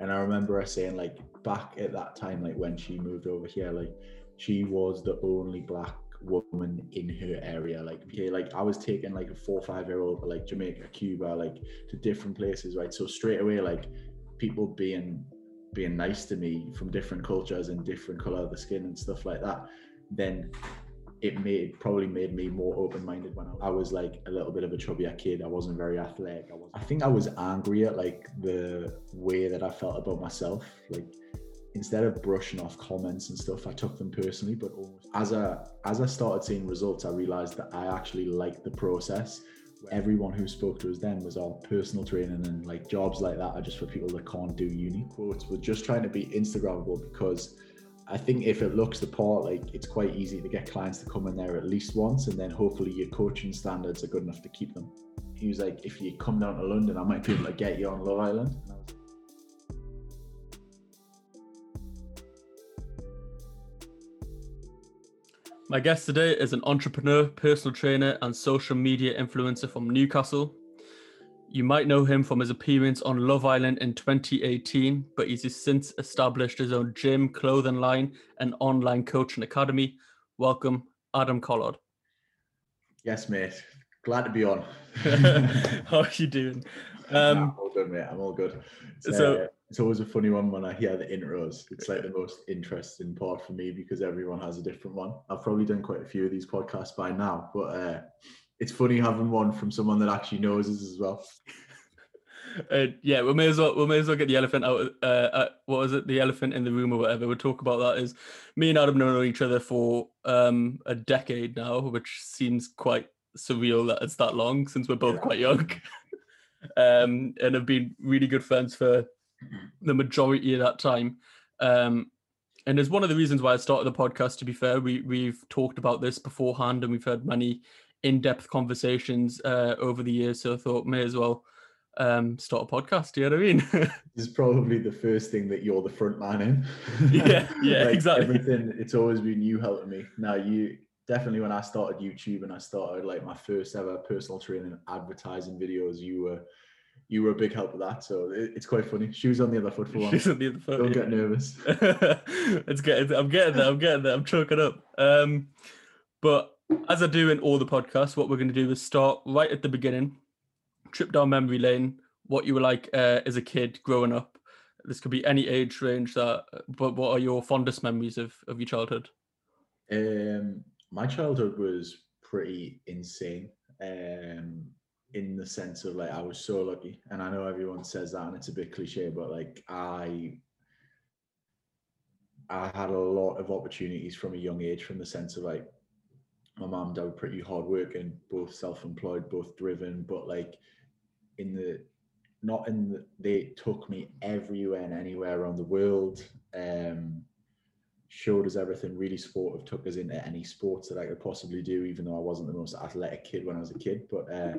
And I remember her saying, like, back at that time, like when she moved over here, like she was the only black woman in her area. Like, okay, like I was taking like a four five year old, like Jamaica, Cuba, like to different places, right? So straight away, like people being being nice to me from different cultures and different color of the skin and stuff like that, then it made probably made me more open-minded when I, was like a little bit of a chubbier kid. I wasn't very athletic. I was I think I was angry at like the way that I felt about myself. Like instead of brushing off comments and stuff, I took them personally. But as I as I started seeing results, I realized that I actually liked the process. Everyone who spoke to us then was all personal training and like jobs like that are just for people that can't do uni. Quotes we're just trying to be Instagrammable because I think if it looks the part, like it's quite easy to get clients to come in there at least once, and then hopefully your coaching standards are good enough to keep them. He was like, if you come down to London, I might be able to get you on Love Island. My guest today is an entrepreneur, personal trainer, and social media influencer from Newcastle. You might know him from his appearance on Love Island in 2018, but he's since established his own gym, clothing line, and online coaching academy. Welcome, Adam Collard. Yes, mate. Glad to be on. How are you doing? Um, I'm all good, mate. I'm all good. It's, so uh, it's always a funny one when I hear the intros. It's like the most interesting part for me because everyone has a different one. I've probably done quite a few of these podcasts by now, but uh, it's funny having one from someone that actually knows us as well. Uh, yeah, we may as well we may as well get the elephant out. Uh, uh, what was it? The elephant in the room or whatever. We'll talk about that. Is me and Adam know each other for um, a decade now, which seems quite surreal that it's that long since we're both quite young, um, and have been really good friends for the majority of that time. Um, and it's one of the reasons why I started the podcast. To be fair, we we've talked about this beforehand, and we've had many in-depth conversations uh, over the years. So I thought may as well um, start a podcast. Do you know what I mean? this is probably the first thing that you're the front man in. yeah, yeah, like exactly. Everything. It's always been you helping me. Now you definitely when I started YouTube and I started like my first ever personal training advertising videos, you were you were a big help with that. So it, it's quite funny. Shoes on the other foot for one. Shoes on the other foot. Don't yeah. get nervous. it's getting. I'm getting there. I'm getting there. I'm choking up. Um, but as I do in all the podcasts, what we're going to do is start right at the beginning, trip down memory lane, what you were like uh, as a kid growing up. This could be any age range. That, but what are your fondest memories of of your childhood? Um, my childhood was pretty insane. Um, in the sense of like I was so lucky, and I know everyone says that, and it's a bit cliche, but like I I had a lot of opportunities from a young age, from the sense of like my mom and dad were pretty hardworking, both self-employed, both driven, but like in the not in the they took me everywhere and anywhere around the world. Um showed us everything, really supportive, took us into any sports that I could possibly do, even though I wasn't the most athletic kid when I was a kid. But uh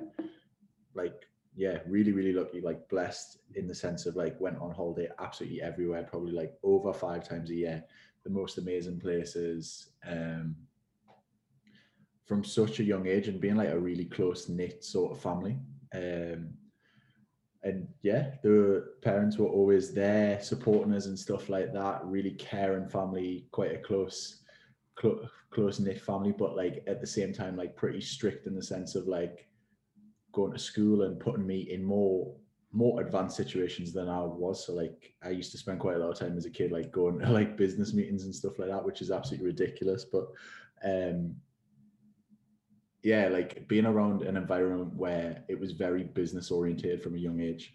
like yeah, really, really lucky, like blessed in the sense of like went on holiday absolutely everywhere, probably like over five times a year, the most amazing places. Um from such a young age and being like a really close knit sort of family. Um, and yeah, the parents were always there supporting us and stuff like that. Really caring family, quite a close, close, close knit family, but like at the same time, like pretty strict in the sense of like going to school and putting me in more more advanced situations than I was. So like I used to spend quite a lot of time as a kid, like going to like business meetings and stuff like that, which is absolutely ridiculous. But um yeah, like being around an environment where it was very business oriented from a young age.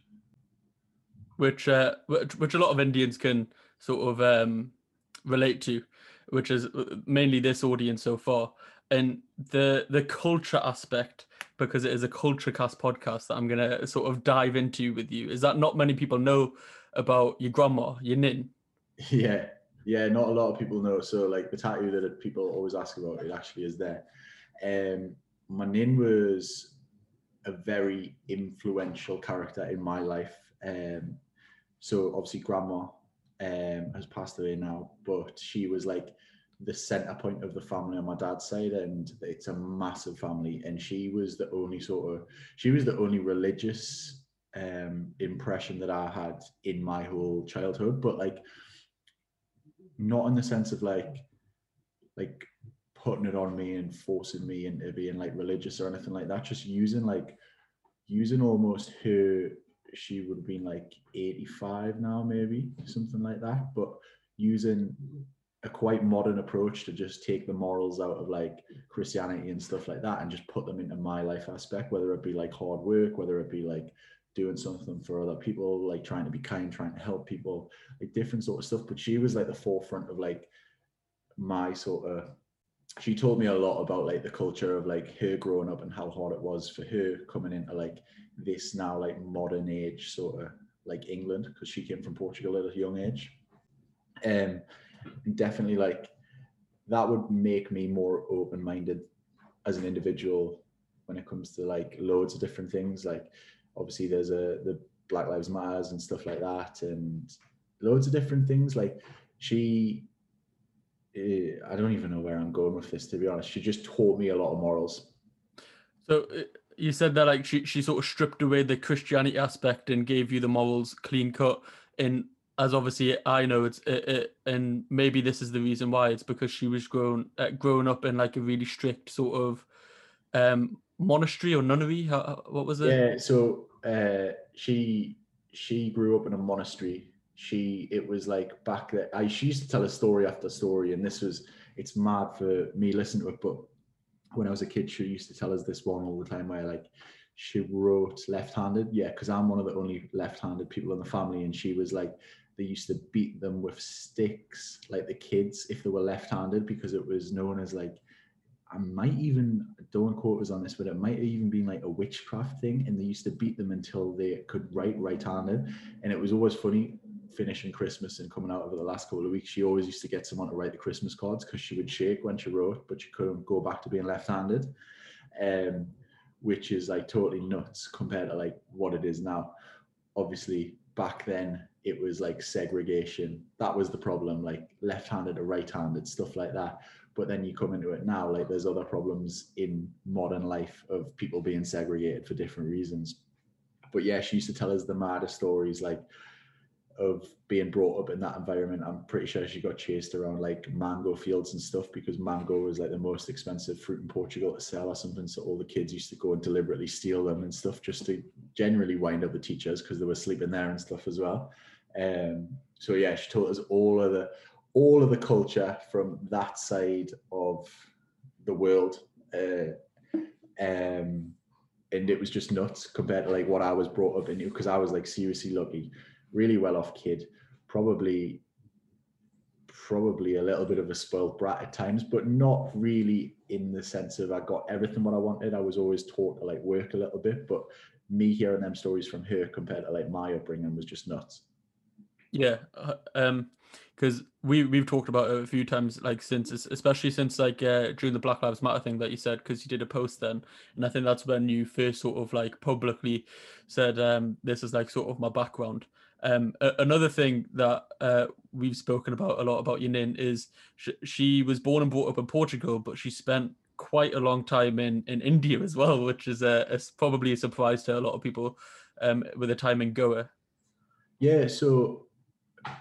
Which, uh, which, which a lot of Indians can sort of um, relate to, which is uh, mainly this audience so far, and the the culture aspect because it is a culture cast podcast that I'm gonna sort of dive into with you. Is that not many people know about your grandma, your nin? Yeah, yeah, not a lot of people know. So like the tattoo that people always ask about, it actually is there. Um, my nin was a very influential character in my life. Um, so obviously, grandma um, has passed away now, but she was like the center point of the family on my dad's side, and it's a massive family. And she was the only sort of she was the only religious um, impression that I had in my whole childhood, but like not in the sense of like like putting it on me and forcing me into being like religious or anything like that. Just using like using almost her. She would have been like 85 now, maybe something like that, but using a quite modern approach to just take the morals out of like Christianity and stuff like that and just put them into my life aspect, whether it be like hard work, whether it be like doing something for other people, like trying to be kind, trying to help people, like different sort of stuff. But she was like the forefront of like my sort of she told me a lot about like the culture of like her growing up and how hard it was for her coming into like this now like modern age sort of like England because she came from Portugal at a young age. Um definitely like that would make me more open-minded as an individual when it comes to like loads of different things like obviously there's a the black lives matters and stuff like that and loads of different things like she i don't even know where i'm going with this to be honest. She just taught me a lot of morals. So uh, you said that like she, she sort of stripped away the christianity aspect and gave you the morals clean cut. And as obviously I know it's it, it, and maybe this is the reason why it's because she was grown uh, grown up in like a really strict sort of um monastery or nunnery. How, what was it? Yeah so uh she she grew up in a monastery she it was like back there I she used to tell a story after story and this was it's mad for me listening to it but when I was a kid she used to tell us this one all the time where like she wrote left-handed. Yeah because i'm one of the only left-handed people in the family and she was like they used to beat them with sticks, like the kids, if they were left-handed, because it was known as like I might even don't quote us on this, but it might have even been like a witchcraft thing, and they used to beat them until they could write right-handed, and it was always funny finishing Christmas and coming out over the last couple of weeks. She always used to get someone to write the Christmas cards because she would shake when she wrote, but she couldn't go back to being left-handed, um, which is like totally nuts compared to like what it is now. Obviously, back then it was like segregation. That was the problem, like left-handed or right-handed, stuff like that. But then you come into it now, like there's other problems in modern life of people being segregated for different reasons. But yeah, she used to tell us the maddest stories, like of being brought up in that environment. I'm pretty sure she got chased around like mango fields and stuff because mango was like the most expensive fruit in Portugal to sell or something. So all the kids used to go and deliberately steal them and stuff just to generally wind up the teachers because they were sleeping there and stuff as well. Um, so yeah, she taught us all of the all of the culture from that side of the world. Uh, um, and it was just nuts compared to like what I was brought up into because I was like seriously lucky, really well off kid, probably probably a little bit of a spoiled brat at times, but not really in the sense of I got everything what I wanted. I was always taught to like work a little bit, but me hearing them stories from her compared to like my upbringing was just nuts. Yeah, uh, um, because we we've talked about it a few times, like since especially since like uh, during the Black Lives Matter thing that you said, because you did a post then, and I think that's when you first sort of like publicly said, um, this is like sort of my background. Um, a- another thing that uh, we've spoken about a lot about Yanin is sh- she was born and brought up in Portugal, but she spent quite a long time in in India as well, which is a, a probably a surprise to a lot of people um, with a time in Goa. Yeah, so I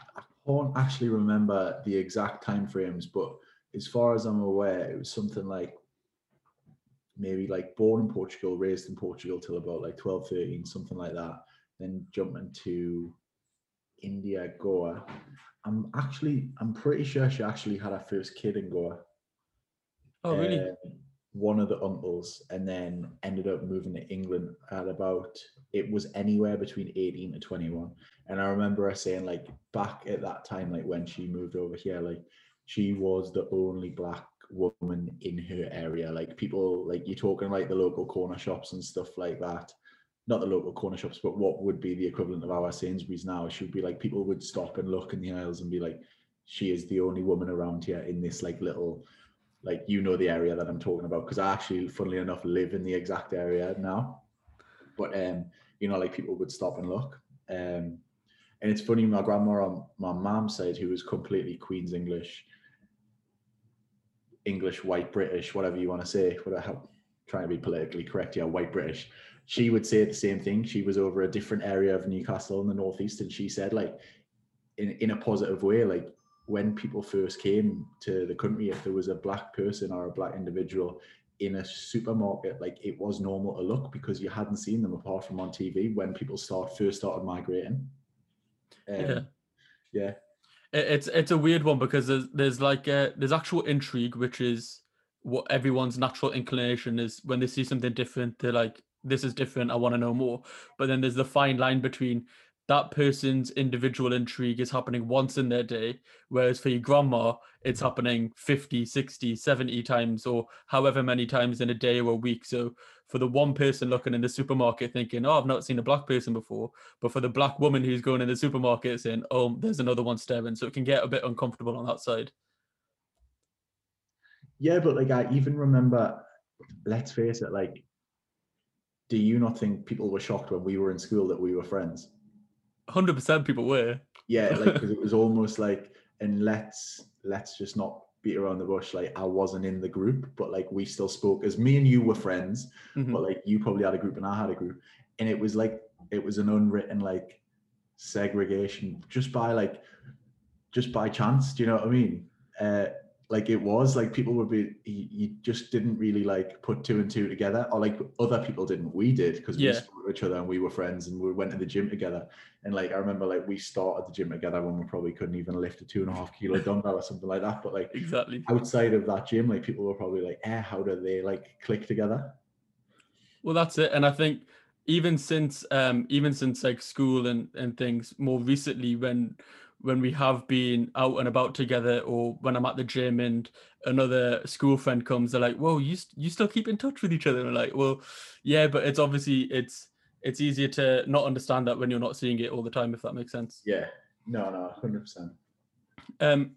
can't actually remember the exact time frames, but as far as I'm aware, it was something like maybe like born in Portugal, raised in Portugal till about like 12, 13, something like that. Then jumping to India, Goa. I'm actually, I'm pretty sure she actually had her first kid in Goa. Oh, really? Um, one of the uncles, and then ended up moving to England at about, it was anywhere between 18 to 21. And I remember her saying, like, back at that time, like when she moved over here, like she was the only black woman in her area. Like people, like you're talking like the local corner shops and stuff like that. Not the local corner shops, but what would be the equivalent of our Sainsbury's now? She would be like people would stop and look in the aisles and be like, she is the only woman around here in this like little, like you know the area that I'm talking about because I actually, funnily enough, live in the exact area now. But um, you know, like people would stop and look. Um, and it's funny, my grandma on my mom's side, who was completely Queen's English, English, white British, whatever you want to say, whatever, trying to be politically correct, yeah, white British. She would say the same thing. She was over a different area of Newcastle in the northeast, and she said like, in in a positive way, like when people first came to the country, if there was a black person or a black individual in a supermarket, like it was normal to look because you hadn't seen them apart from on TV when people start first started migrating. Um, Yeah. yeah, It- It's it's a weird one because there's there's like uh there's actual intrigue, which is what everyone's natural inclination is when they see something different. They're like, "This is different. I want to know more." But then there's the fine line between that person's individual intrigue is happening once in their day, whereas for your grandma, it's happening 50, 60, 70 times, or however many times in a day or a week. So for the one person looking in the supermarket thinking, "Oh, I've not seen a black person before," but for the black woman who's going in the supermarket saying, "Oh, there's another one staring," so it can get a bit uncomfortable on that side. yeah, but like I even remember, let's face it, like, do you not think people were shocked when we were in school that we were friends? Hundred percent, people were. Yeah, like because it was almost like, and let's let's just not beat around the bush. Like I wasn't in the group, but like we still spoke as me and you were friends, Mhm. but like you probably had a group and I had a group, and it was like it was an unwritten like segregation just by like just by chance. Do you know what I mean? Uh, like it was like people would be you, just didn't really like put two and two together or like other people didn't we did because we Yeah. spoke to each other and we were friends and we went to the gym together and like i remember like we started the gym together when we probably couldn't even lift a two and a half kilo dumbbell or something like that but like Exactly. outside of that gym like people were probably like eh how do they like click together Well, that's it. And I think even since um even since like school and and things more recently when when we have been out and about together or when I'm at the gym and another school friend comes they're like whoa you, st- you still keep in touch with each other? And I'm like well yeah but it's obviously it's it's easier to not understand that when you're not seeing it all the time if that makes sense. Yeah. No no 100% um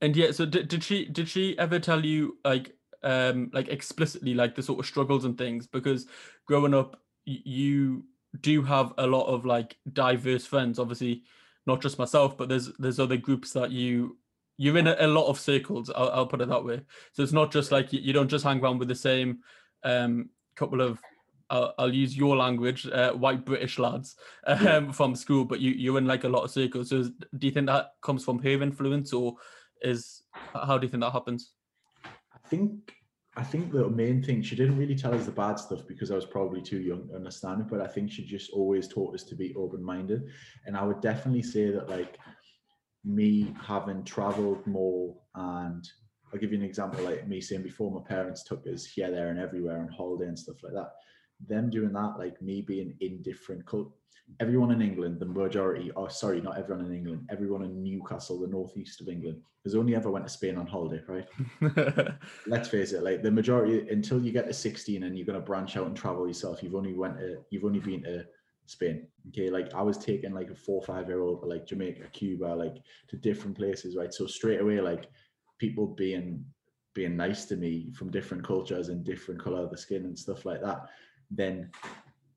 and yeah so did, did she did she ever tell you like um like explicitly like the sort of struggles and things? Because growing up you do have a lot of like diverse friends. Obviously not just myself but there's there's other groups that you you're in a, a lot of circles I'll, I'll put it that way so it's not just like you, you don't just hang around with the same um couple of I'll, I'll use your language, uh, white British lads um, Yeah. from school, but you you're in like a lot of circles. So is, do you think that comes from her influence, or is how do you think that happens? I think I think the main thing she didn't really tell us the bad stuff because I was probably too young to understand it, but I think she just always taught us to be open-minded. And I would definitely say that like me having traveled more and I'll give you an example like me saying before my parents took us here, there, and everywhere on holiday and stuff like that. Them doing that, like me being in different cult everyone in England, the majority, oh sorry, not everyone in England, everyone in Newcastle, the northeast of England, has only ever went to Spain on holiday, right? let's face it, like the majority until you get to 16 and you're gonna branch out and travel yourself, you've only went to you've only been to Spain. Okay, like I was taking like a four or five year old like Jamaica, Cuba, like to different places, right? So straight away, like people being being nice to me from different cultures and different color of the skin and stuff like that, then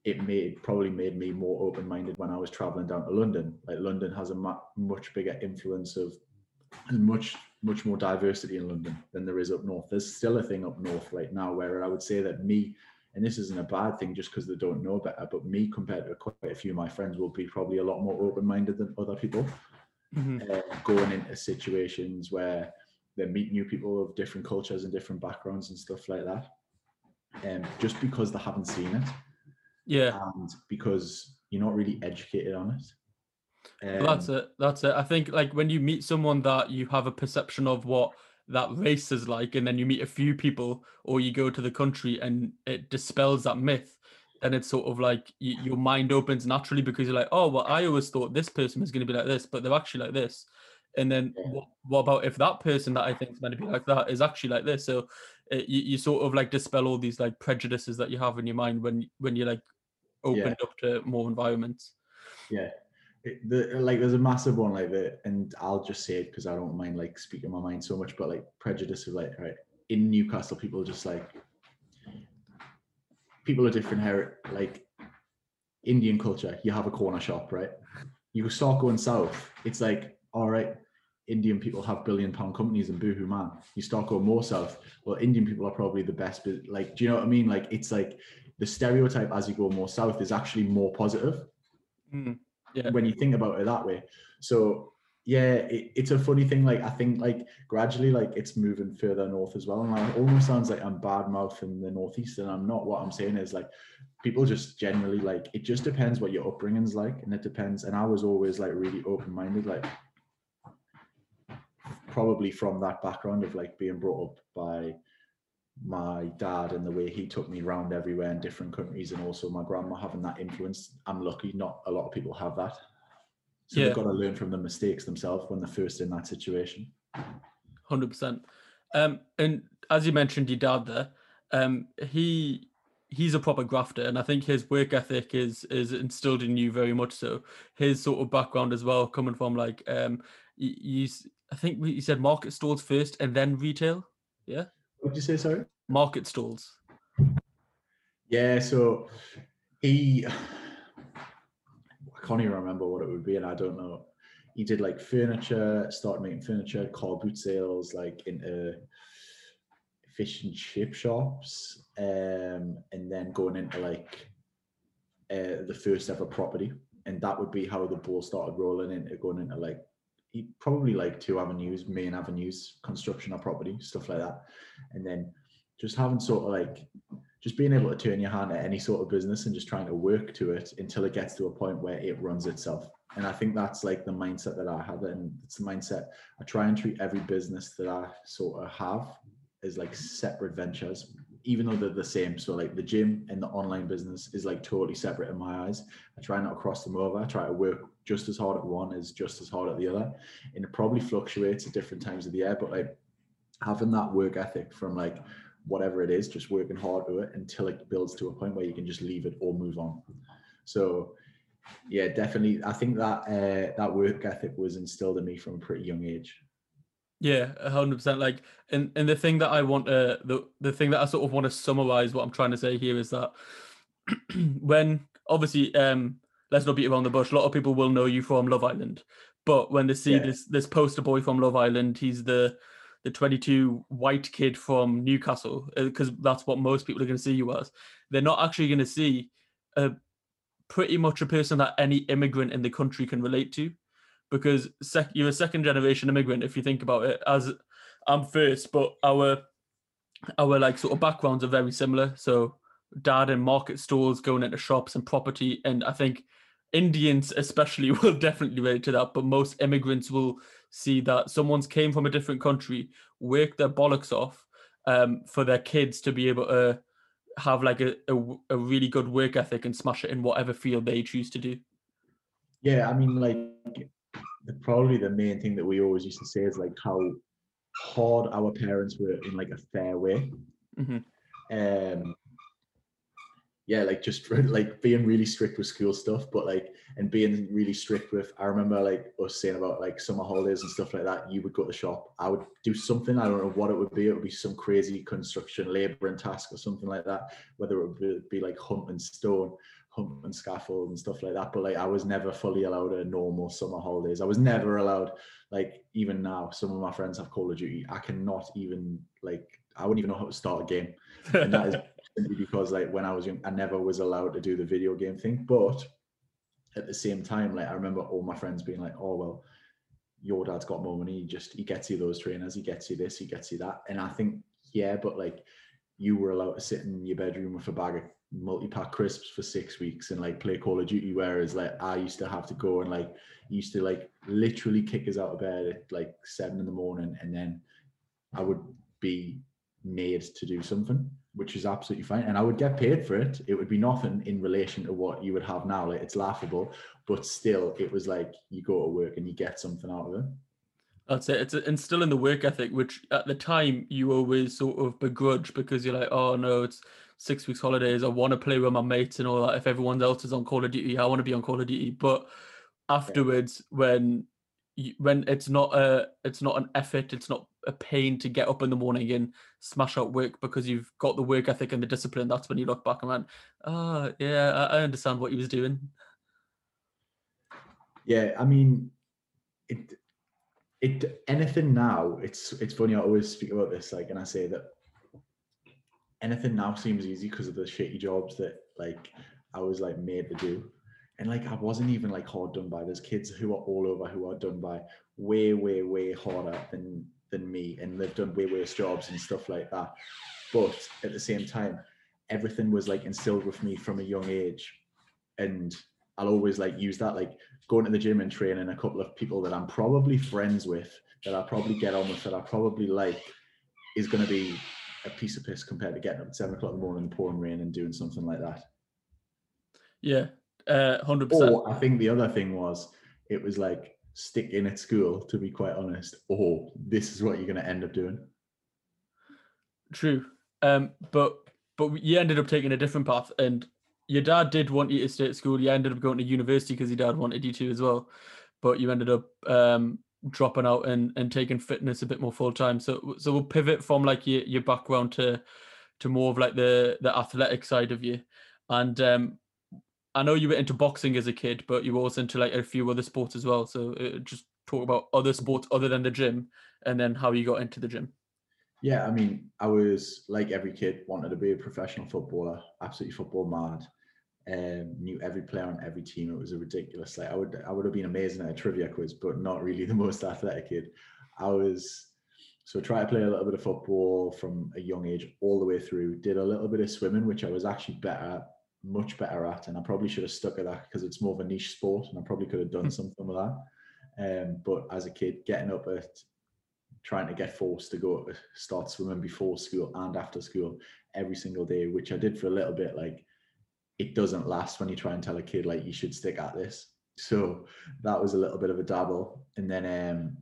it made probably made me more open minded when I was traveling down to London. Like London has a mu- much bigger influence of and much much more diversity in London than there is up north. There's still a thing up north right now where I would say that me, and this isn't a bad thing just because they don't know better, but me compared to quite a few of my friends will be probably a lot more open minded than other people Mhm. uh, going into situations where they meet new people of different cultures and different backgrounds and stuff like that. Um, just because they haven't seen it Yeah, and because you're not really educated on it. well, that's Um, it. That's it. I think like when you meet someone that you have a perception of what that race is like, and then you meet a few people, or you go to the country and it dispels that myth. Then it's sort of like your mind opens naturally because you're like, oh, well, I always thought this person was going to be like this, but they're actually like this. And then Yeah. what, what about if that person that I think is meant to be like that is actually like this? So it, you, you sort of like dispel all these like prejudices that you have in your mind when when you're like opened up to more environments. yeah. It, the, like there's a massive one like that and i'll just say it because i don't mind like speaking my mind so much but like prejudice of like right in newcastle people are just like people are different here like indian culture you have a corner shop right? You start going south it's like all right indian people have billion pound companies and boohoo man you start going more south well indian people are probably the best but like do you know what i mean like it's like the stereotype as you go more south is actually more positive Mm, yeah. when you think about it that way. So yeah, it, it's a funny thing. Like I think like gradually like it's moving further north as well. And like, it almost sounds like I'm bad mouthing the northeast, and I'm not. What I'm saying is like people just generally like it just depends what your upbringing's like, and it depends. And I was always like really open minded, like probably from that background of like being brought up by my dad and the way he took me around everywhere in different countries and also my grandma having that influence i'm lucky not a lot of people have that so Yeah. they've got to learn from the mistakes themselves when they're first in that situation Hundred percent. Um, and as you mentioned, your dad there, um, he he's a proper grafter, and I think his work ethic is is instilled in you very much so. His sort of background as well, coming from like um, you, you I think you said market stalls first and then retail. Yeah, what did you say sorry market stalls. yeah so he i can't even remember what it would be and i don't know he did like furniture started making furniture car boot sales like into fish and chip shops um and then going into like uh, the first ever property and that would be how the ball started rolling into going into like probably like two avenues main avenues construction or property stuff like that and then just having sort of like just being able to turn your hand at any sort of business and just trying to work to it until it gets to a point where it runs itself. And I think that's like the mindset that I have. And it's the mindset I try and treat every business that I sort of have as like separate ventures, even though they're the same. So like the gym and the online business is like totally separate in my eyes. I try not to cross them over. I try to work just as hard at one as just as hard at the other. And it probably fluctuates at different times of the year, but like having that work ethic from like whatever it is, just working hard to it until it builds to a point where you can just leave it or move on. So yeah, definitely. I think that uh, that work ethic was instilled in me from a pretty young age. Yeah, hundred percent. Like, and and the thing that I want to the the thing that I sort of want to summarize what I'm trying to say here is that when obviously, um, let's not beat around the bush. A lot of people will know you from Love Island, but when they see Yeah. this this poster boy from Love Island, he's the the 22 white kid from Newcastle uh, because that's what most people are going to see you as. They're not actually going to see a pretty much a person that any immigrant in the country can relate to because sec- you're a second generation immigrant if you think about it as i'm first but our our like sort of backgrounds are very similar so dad in market stores going into shops and property and i think indians especially will definitely relate to that but most immigrants will see that someone's came from a different country worked their bollocks off um, for their kids to be able to have like a a really good work ethic and smash it in whatever field they choose to do Yeah, I mean, like the, probably the main thing that we always used to say is like how hard our parents were in like a fair way. Mhm. Um, yeah, like just like being really strict with school stuff, but like and being really strict with. I remember like us saying about like summer holidays and stuff like that. You would go to the shop. I would do something. I don't know what it would be. It would be some crazy construction labor and task or something like that. Whether it would be, like hunting stone and scaffold and stuff like that. But like I was never fully allowed a normal summer holidays. I was never allowed like even now, some of my friends have Call of Duty. I cannot even like I wouldn't even know how to start a game. And that is because like when I was young, I never was allowed to do the video game thing. But at the same time, like I remember all my friends being like, oh well, your dad's got more money, he just he gets you those trainers, he gets you this, he gets you that. And I think, yeah, but like you were allowed to sit in your bedroom with a bag of multi-pack crisps for six weeks and like play Call of Duty, whereas like I used to have to go and like used to like literally kick us out of bed at like seven in the morning and then I would be made to do something, which is absolutely fine. And I would get paid for it. It would be nothing in relation to what you would have now. Like it's laughable, but still it was like you go to work and you get something out of it. That's it. It's instilling the work ethic, which at the time you always sort of begrudge because you're like, oh no, it's six weeks holidays. I want to play with my mates and all that. If everyone else is on Call of Duty, I want to be on Call of Duty. But afterwards, when when it's not a it's not an effort, it's not a pain to get up in the morning and smash out work because you've got the work ethic and the discipline. That's when you look back and went, oh yeah, I, I understand what he was doing. Yeah, I mean, it it anything now. It's it's funny. I always speak about this, like, and I say that anything now seems easy because of the shitty jobs that like I was like made to do. And like I wasn't even like hard done by. There's kids who are all over who are done by way, way, way harder than than me, and they've done way worse jobs and stuff like that. But at the same time, everything was like instilled with me from a young age, and I'll always like use that like going to the gym and training a couple of people that I'm probably friends with, that I probably get on with, that I probably like, is going to be a piece of piss compared to getting up at seven o'clock in the morning, pouring rain, and doing something like that. Yeah, uh, hundred percent. Or I think the other thing was it was like stick in at school, to be quite honest, or this is what you're going to end up doing. True, um, but but you ended up taking a different path, and your dad did want you to stay at school. You ended up going to university because your dad wanted you to as well, but you ended up um, dropping out and and taking fitness a bit more full time. So so we'll pivot from like your your background to to more of like the the athletic side of you, and um, I know you were into boxing as a kid, but you were also into like a few other sports as well. So uh, just talk about other sports other than the gym, and then how you got into the gym. Yeah, I mean, I was like every kid, wanted to be a professional footballer, absolutely football mad. Um, knew every player on every team. It was a ridiculous. Like I would, I would have been amazing at a trivia quiz, but not really the most athletic kid. I was so try to play a little bit of football from a young age all the way through. Did a little bit of swimming, which I was actually better at much better at, and I probably should have stuck at that because it's more of a niche sport, and I probably could have done hmm. something with that. Um, but as a kid, getting up at trying to get forced to go start swimming before school and after school every single day, which I did for a little bit. Like it doesn't last when you try and tell a kid like you should stick at this. So that was a little bit of a dabble, and then um,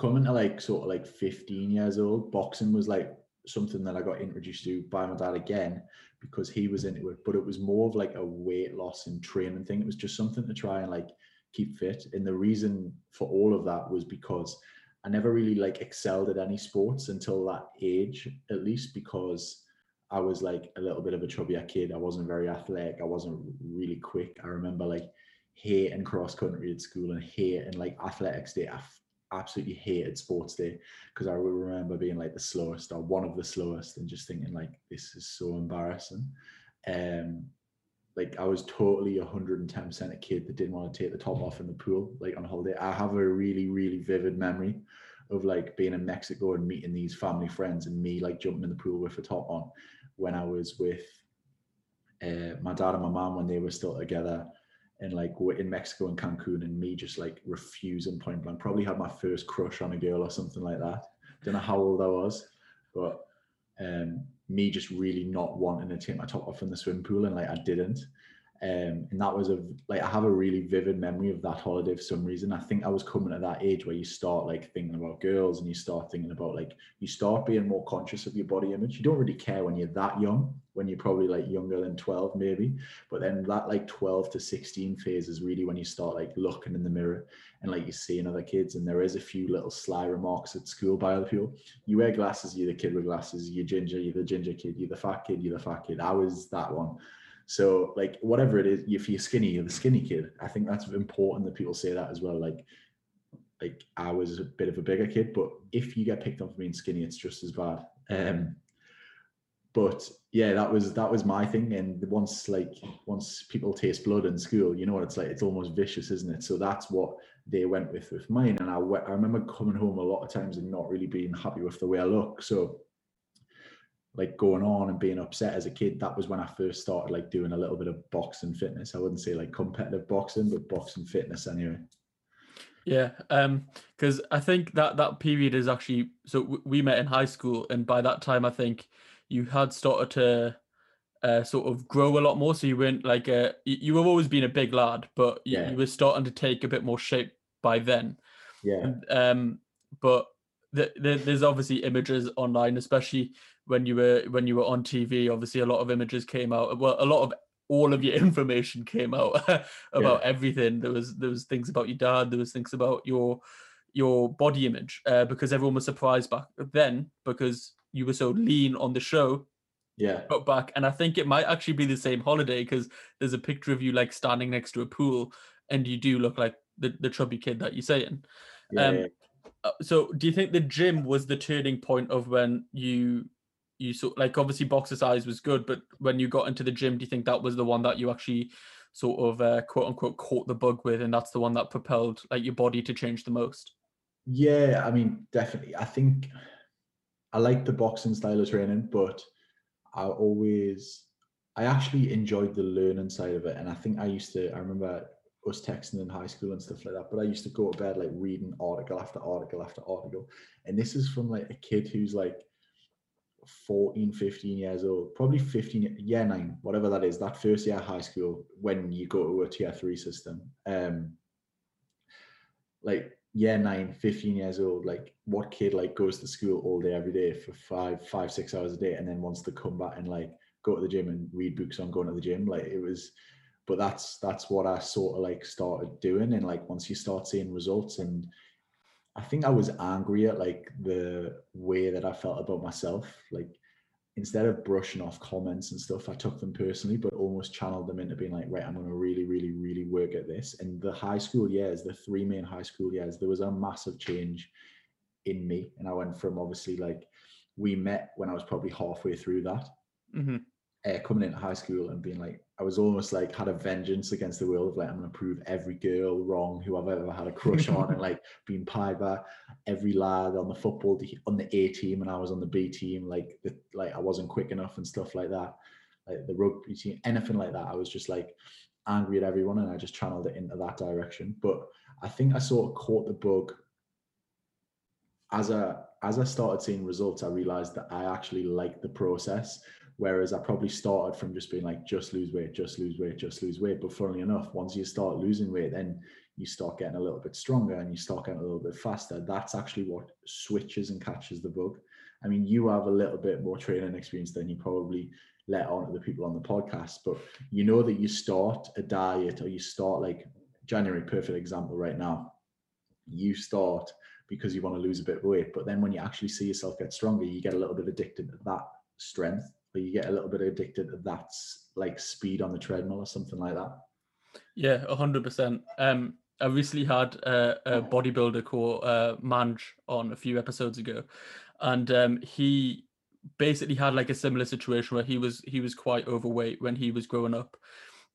coming to like sort of like 15 years old, boxing was like something that I got introduced to by my dad again because he was into it, but it was more of like a weight loss and training thing. It was just something to try and like keep fit. And the reason for all of that was because I never really like excelled at any sports until that age, at least because I was like a little bit of a chubbier kid. I wasn't very athletic. I wasn't really quick. I remember like hating cross country at school and hating like athletics day. I absolutely hated sports day because I remember being like the slowest or one of the slowest and just thinking like this is so embarrassing. Um, like I was totally 110% a kid that didn't want to take the top off in the pool like on holiday. I have a really really vivid memory of like being in Mexico and meeting these family friends and me like jumping in the pool with a top on when I was with uh, my dad and my mom when they were still together and like we're in Mexico and Cancun and me just like refusing point blank. Probably had my first crush on a girl or something like that. Don't know how old I was, but um, me just really not wanting to take my top off in the swim pool and like I didn't. Um, and that was a like I have a really vivid memory of that holiday for some reason. I think I was coming at that age where you start like thinking about girls and you start thinking about like you start being more conscious of your body image. You don't really care when you're that young, when you're probably like younger than 12 maybe. But then that like 12 to 16 phase is really when you start like looking in the mirror and like you seeing other kids. And there is a few little sly remarks at school by other people. You wear glasses, you're the kid with glasses, you're ginger, you're the ginger kid, you're the fat kid, you're the fat kid. I was that one so like whatever it is, if you're skinny, you're the skinny kid. I think that's important that people say that as well. Like like I was a bit of a bigger kid, but if you get picked on for being skinny, it's just as bad. Um, but yeah, that was that was my thing. And once like once people taste blood in school, you know what it's like. It's almost vicious, isn't it? So that's what they went with with mine. And I I remember coming home a lot of times and not really being happy with the way I look. So like going on and being upset as a kid that was when i first started like doing a little bit of boxing fitness. I wouldn't say like competitive boxing but boxing fitness anyway. Yeah um because i think that that period is actually so w- we met in high school and by that time i think you had started to uh, sort of grow a lot more. So you weren't like a you, have always been a big lad but you, yeah. you were starting to take a bit more shape by then. Yeah. And, um but the, the, there's obviously images online especially when you were when you were on TV, obviously a lot of images came out. Well, a lot of all of your information came out about yeah. everything. There was there was things about your dad. There was things about your your body image uh, because everyone was surprised back then because you were so lean on the show. Yeah, But back, and I think it might actually be the same holiday because there's a picture of you like standing next to a pool, and you do look like the the chubby kid that you're saying. Yeah, um, yeah. Uh, so, do you think the gym was the turning point of when you you saw like obviously boxercise was good, but when you got into the gym, do you think that was the one that you actually sort of uh, quote unquote caught the bug with, and that's the one that propelled like your body to change the most? Yeah, I mean, definitely. I think I like the boxing style of training, but I always, I actually enjoyed the learning side of it. And I think I used to, I remember us texting in high school and stuff like that, but I used to go to bed like reading article after article after article. And this is from like a kid who's like 14, 15 years old, probably 15, year nine, whatever that is, that first year of high school when you go to a tier three system. Um, like year nine, 15 years old, like what kid like goes to school all day, every day for five, five, six hours a day and then wants to come back and like go to the gym and read books on going to the gym. Like it was, but that's that's what I sort of like started doing. And like once you start seeing results and I think I was angry at like the way that I felt about myself. Like instead of brushing off comments and stuff, I took them personally, but almost channeled them into being like, right, I'm going to really, really, really work at this. And the high school years, the three main high school years, there was a massive change in me. And I went from obviously like we met when I was probably halfway through that. Mm-hmm uh, coming into high school and being like, I was almost like had a vengeance against the world. Of like I'm gonna prove every girl wrong who I've ever had a crush on, and like being pied by every lad on the football on the A team, and I was on the B team. Like the, like I wasn't quick enough and stuff like that. Like the rugby team, anything like that. I was just like angry at everyone, and I just channeled it into that direction. But I think I sort of caught the bug as I as I started seeing results. I realized that I actually liked the process Whereas I probably started from just being like, just lose weight, just lose weight, just lose weight. But funnily enough, once you start losing weight, then you start getting a little bit stronger and you start getting a little bit faster. That's actually what switches and catches the bug. I mean, you have a little bit more training experience than you probably let on to the people on the podcast, but you know that you start a diet or you start like January, perfect example right now. You start because you want to lose a bit of weight, but then when you actually see yourself get stronger, you get a little bit addicted to that strength but you get a little bit addicted to that like speed on the treadmill or something like that. Yeah, hundred percent. Um, I recently had a, a bodybuilder called uh, Manj on a few episodes ago, and um, he basically had like a similar situation where he was he was quite overweight when he was growing up,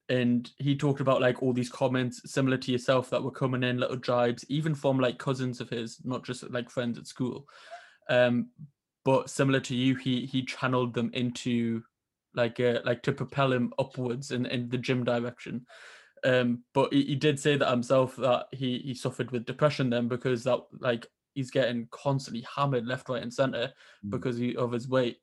and he talked about like all these comments similar to yourself that were coming in, little jibes, even from like cousins of his, not just like friends at school. Um, but similar to you, he he channeled them into like uh, like to propel him upwards in, in the gym direction. Um, but he, he did say that himself that he he suffered with depression then because that like he's getting constantly hammered left, right, and center mm. because he, of his weight.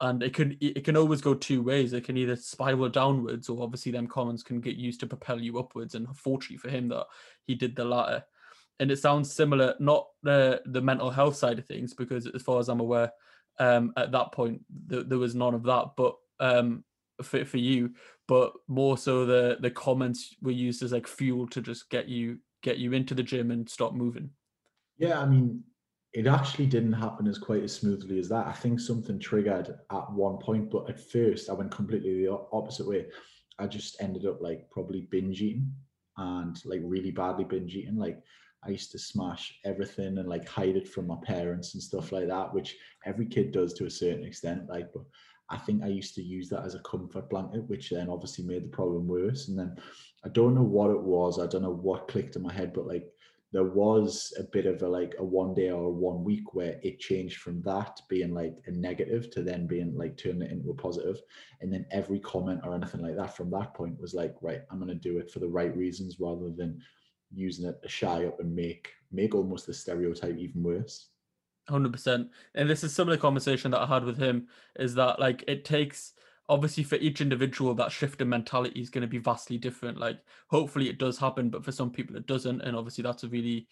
And it can it can always go two ways. It can either spiral downwards, or obviously them comments can get used to propel you upwards. And fortunately for him, that he did the latter and it sounds similar, not the the mental health side of things, because as far as I'm aware, um, at that point th- there was none of that. But um, for for you, but more so the the comments were used as like fuel to just get you get you into the gym and stop moving. Yeah, I mean, it actually didn't happen as quite as smoothly as that. I think something triggered at one point, but at first I went completely the opposite way. I just ended up like probably binge eating and like really badly binge eating. Like I used to smash everything and like hide it from my parents and stuff like that, which every kid does to a certain extent. Like, but I think I used to use that as a comfort blanket, which then obviously made the problem worse. And then I don't know what it was. I don't know what clicked in my head, but like there was a bit of a like a one day or one week where it changed from that being like a negative to then being like turning it into a positive and then every comment or anything like that from that point was like right i'm going to do it for the right reasons rather than using it to shy up and make make almost the stereotype even worse. Hundred percent. And this is the conversation that I had with him is that like it takes obviously for each individual that shift in mentality is going to be vastly different. Like hopefully it does happen, but for some people it doesn't, and obviously that's a really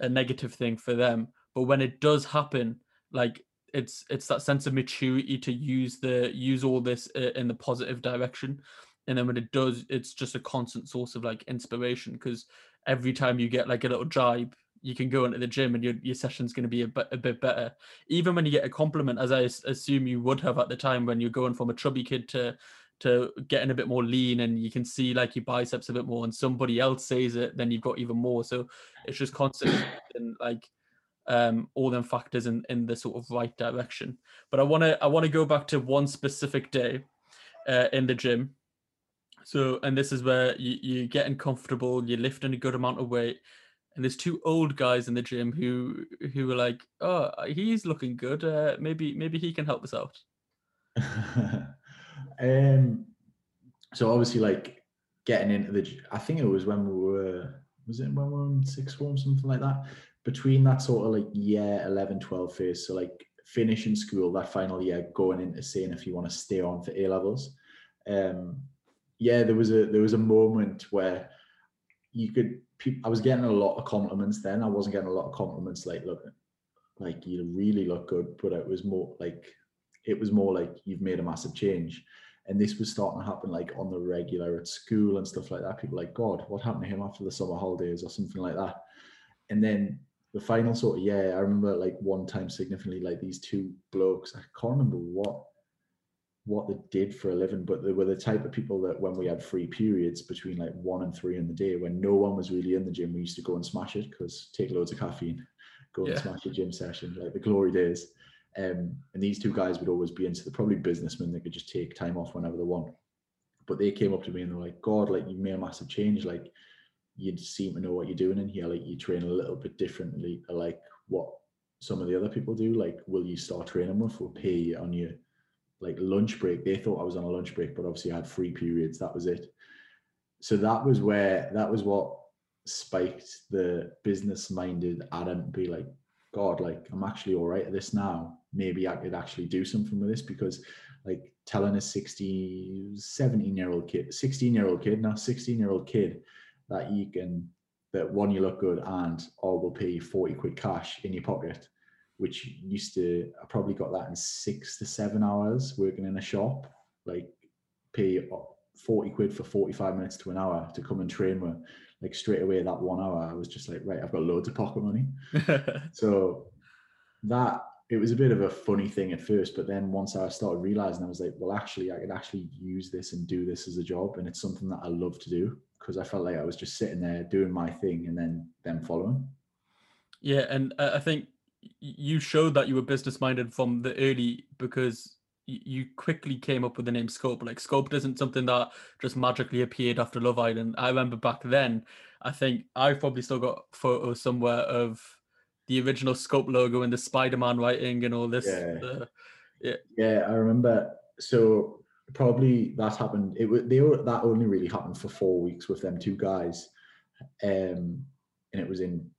a negative thing for them. But when it does happen, like it's it's that sense of maturity to use the use all this uh, in the positive direction and then when it does it's just a constant source of like inspiration because every time you get like a little jibe, you can go into the gym and your, your session's going to be a bit, a bit better. Even when you get a compliment, as I assume you would have at the time when you're going from a chubby kid to to getting a bit more lean and you can see like your biceps a bit more and somebody else says it, then you've got even more. So it's just constant and like um, all them factors in, in the sort of right direction. But I want to I want to go back to one specific day uh, in the gym. So, and this is where you, you're getting comfortable, you're lifting a good amount of weight, and there's two old guys in the gym who who were like, "Oh, he's looking good. Uh, maybe maybe he can help us out." um, so obviously, like getting into the, I think it was when we were, was it when we were in sixth form, something like that between that sort of like year 11, 12 phase, so like finishing school, that final year, going into seeing if you want to stay on for A levels. Um, yeah, there was a there was a moment where you could. I was getting a lot of compliments then. I wasn't getting a lot of compliments like look, like you really look good, but it was more like it was more like you've made a massive change. And this was starting to happen like on the regular at school and stuff like that. People like, God, what happened to him after the summer holidays or something like that? And then the final sort of yeah, I remember like one time significantly like these two blokes. I can't remember what what they did for a living, but they were the type of people that when we had free periods between like one and three in the day, when no one was really in the gym, we used to go and smash it because take loads of caffeine, go yeah. and smash a gym session, like the glory days. Um, and these two guys would always be into the probably businessmen that could just take time off whenever they want. But they came up to me and they're like, God, like you made a massive change. Like you seem to know what you're doing in here. Like you train a little bit differently, like what some of the other people do. Like, will you start training with? We'll pay you on your like lunch break. They thought I was on a lunch break, but obviously I had free periods. That was it. So that was where that was what spiked the business minded Adam be like, God, like I'm actually all right at this now. Maybe I could actually do something with this because like telling a 60, 17 year old kid, 16 year old kid, now 16 year old kid that you can that one you look good and or will pay 40 quid cash in your pocket which used to I probably got that in six to seven hours working in a shop. Like pay 40 quid for 45 minutes to an hour to come and train with. Like straight away that one hour I was just like right I've got loads of pocket money. So that it was a bit of a funny thing at first but then once I started realizing I was like well actually I could actually use this and do this as a job and it's something that I love to do. Because I felt like I was just sitting there doing my thing and then them following. Yeah, and uh, I think you showed that you were business minded from the early because you quickly came up with the name Sculpt. Like Sculpt isn't something that just magically appeared after Love Island. I remember back then, I think I've probably still got photos somewhere of the original Sculpt logo and the Spider-Man writing and all this. Yeah, uh, yeah. yeah I remember. So probably that happened. It was they were that only really happened for four weeks with them two guys, um, and it was in.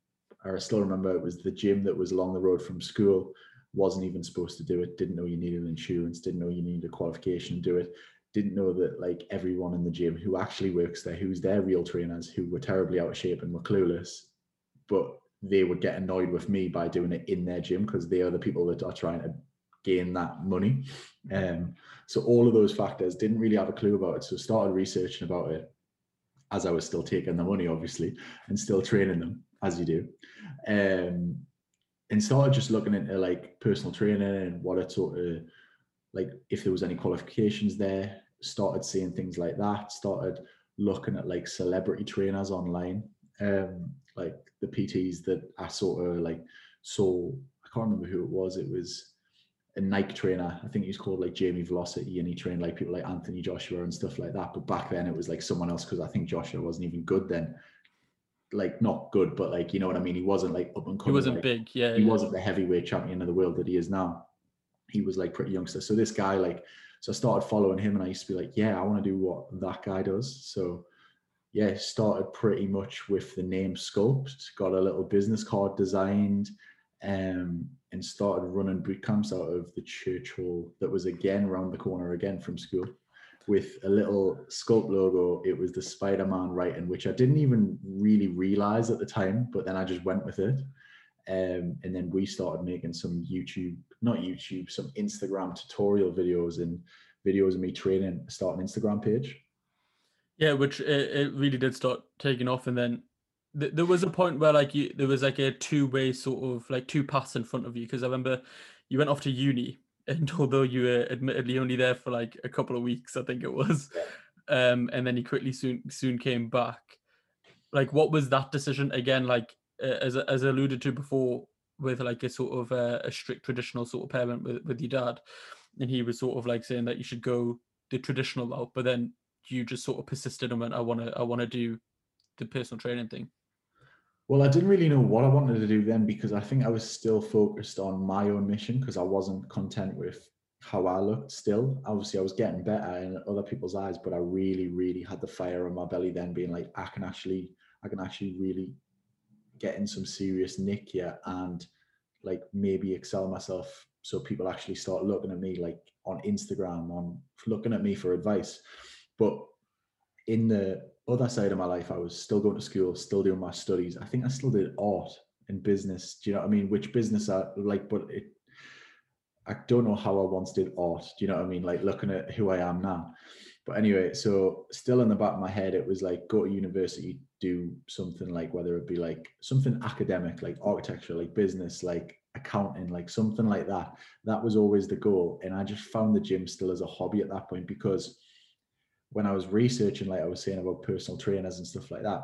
I still remember it was the gym that was along the road from school. Wasn't even supposed to do it. Didn't know you needed insurance. Didn't know you needed a qualification to do it. Didn't know that like everyone in the gym who actually works there, who's their real trainers, who were terribly out of shape and were clueless, but they would get annoyed with me by doing it in their gym because they are the people that are trying to gain that money. Um, so all of those factors didn't really have a clue about it. So started researching about it as I was still taking the money, obviously, and still training them as you do. Um, and started just looking into like personal training and what it sort of like if there was any qualifications there. Started seeing things like that. Started looking at like celebrity trainers online, um, like the PTs that I sort of like saw. I can't remember who it was. It was a Nike trainer. I think he's called like Jamie Velocity, and he trained like people like Anthony Joshua and stuff like that. But back then it was like someone else because I think Joshua wasn't even good then. Like not good, but like you know what I mean. He wasn't like up and coming. He wasn't like, big, yeah. He yeah. wasn't the heavyweight champion of the world that he is now. He was like pretty youngster. So this guy, like, so I started following him, and I used to be like, yeah, I want to do what that guy does. So yeah, started pretty much with the name Sculpt. Got a little business card designed. Um, and started running boot camps out of the church hall that was again around the corner again from school with a little sculpt logo. It was the Spider-Man writing, which I didn't even really realize at the time, but then I just went with it. Um, and then we started making some YouTube, not YouTube, some Instagram tutorial videos and videos of me training, start an Instagram page. Yeah, which it, it really did start taking off. And then there was a point where like you there was like a two way sort of like two paths in front of you because I remember you went off to uni and although you were admittedly only there for like a couple of weeks I think it was um and then you quickly soon soon came back like what was that decision again like uh, as as alluded to before with like a sort of a, a strict traditional sort of parent with, with your dad, and he was sort of like saying that you should go the traditional route, but then you just sort of persisted and went, I want to, I want to do the personal training thing. Well, I didn't really know what I wanted to do then because I think I was still focused on my own mission because I wasn't content with how I looked still. Obviously, I was getting better in other people's eyes, but I really, really had the fire on my belly then being like, I can actually, I can actually really get in some serious nick here and like maybe excel myself so people actually start looking at me like on Instagram, on looking at me for advice. But in the other side of my life, I was still going to school, still doing my studies. I think I still did art and business. Do you know what I mean? Which business I like, but it I don't know how I once did art. Do you know what I mean? Like looking at who I am now. But anyway, so still in the back of my head, it was like go to university, do something like whether it be like something academic, like architecture, like business, like accounting, like something like that. That was always the goal. And I just found the gym still as a hobby at that point because when I was researching, like I was saying about personal trainers and stuff like that,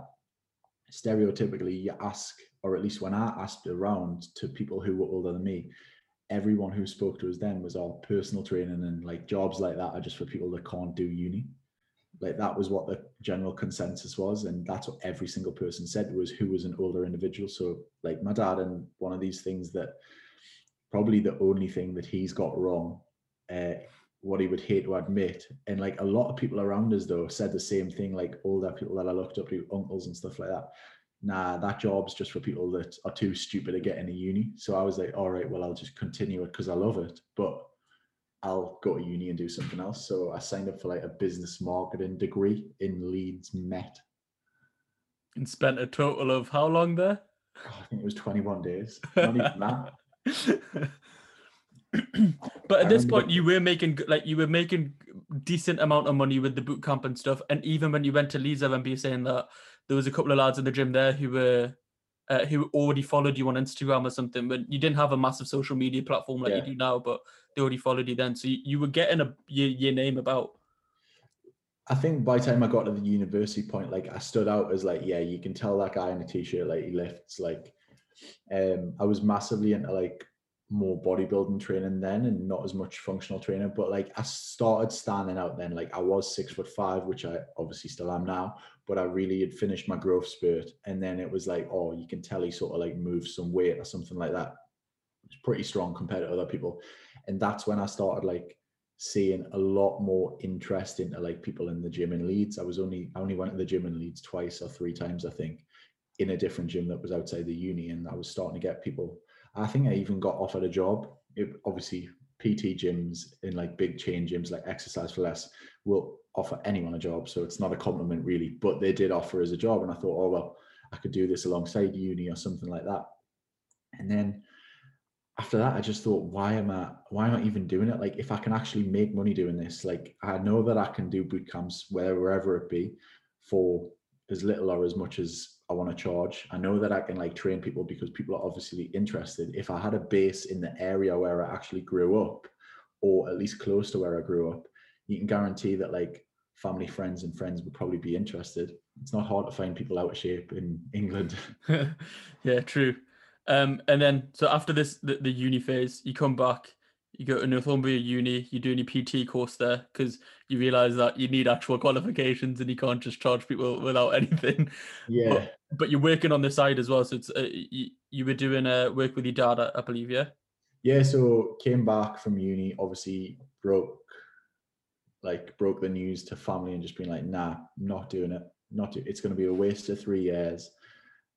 stereotypically you ask, or at least when I asked around to people who were older than me, everyone who spoke to us then was all personal training and like jobs like that are just for people that can't do uni. Like that was what the general consensus was, and that's what every single person said was who was an older individual. So like my dad, and one of these things that probably the only thing that he's got wrong, uh, what he would hate to admit, and like a lot of people around us though said the same thing, like older people that I looked up to, uncles and stuff like that nah, that job's just for people that are too stupid to get into uni. So I was like, all right, well, I'll just continue it because I love it, but I'll go to uni and do something else. So I signed up for like a business marketing degree in Leeds Met. And spent a total of how long there? Oh, I think it was 21 days. Not even that. but at this point you were making like you were making decent amount of money with the boot camp and stuff and even when you went to leeds i remember you saying that there was a couple of lads in the gym there who were uh, who already followed you on Instagram or something, but you didn't have a massive social media platform like yeah. you do now, but they already followed you then. So you, you were getting a your, your name about. I think by the time I got to the university point, like I stood out as like, yeah, you can tell that guy in a t-shirt, like he lifts. Like, um, I was massively into like more bodybuilding training then and not as much functional training but like i started standing out then. Like i was six foot five which i obviously still am now but i really had finished my growth spurt and then it was like oh you can tell he sort of like moved some weight or something like that. It's pretty strong compared to other people. And that's when i started like seeing a lot more interest into like people in the gym in leeds. I was only i only went to the gym in leeds twice or three times i think in a different gym that was outside the uni and i was starting to get people I think I even got offered a job. It, obviously, PT gyms in like big chain gyms like Xercise4Less will offer anyone a job. So it's not a compliment really, but they did offer as a job. And I thought, oh, well, I could do this alongside uni or something like that. And then after that, I just thought, why am I, why am I even doing it? Like, if I can actually make money doing this, like, I know that I can do boot camps wherever it be for as little or as much as I want to charge. I know that I can like train people because people are obviously interested. If I had a base in the area where I actually grew up, or at least close to where I grew up, you can guarantee that like family, friends, and friends would probably be interested. It's not hard to find people out of shape in England. yeah, true. Um, and then so after this, the, the uni phase, you come back you go to Northumbria Uni, you do any PT course there because you realize that you need actual qualifications and you can't just charge people without anything. Yeah. But, but you're working on the side as well. So it's uh, you, you were doing uh, work with your dad, I, I believe, yeah? Yeah. So came back from uni, obviously broke, like broke the news to family and just being like, nah, not doing it. Not do- it's going to be a waste of three years.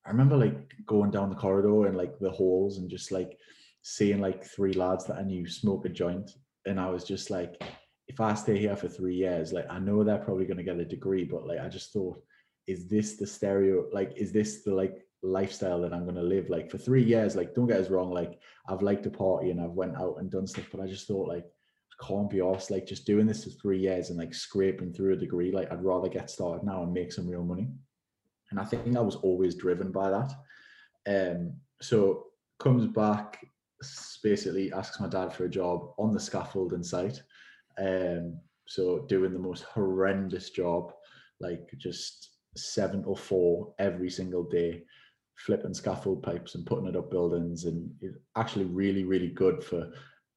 I remember like going down the corridor and like the halls and just like seeing like three lads that I knew smoke a joint, and I was just like, if I stay here for three years, like I know they're probably going to get a degree, but like I just thought, is this the stereo? Like, is this the like lifestyle that I'm going to live? Like for three years, like don't get us wrong, like I've liked to party and I've went out and done stuff, but I just thought like can't be asked like just doing this for three years and like scraping through a degree. Like I'd rather get started now and make some real money. And I think I was always driven by that. Um, so comes back basically asks my dad for a job on the scaffolding site. Um, so doing the most horrendous job, like just seven or four every single day. flipping scaffold pipes and putting it up buildings and it's actually really really good for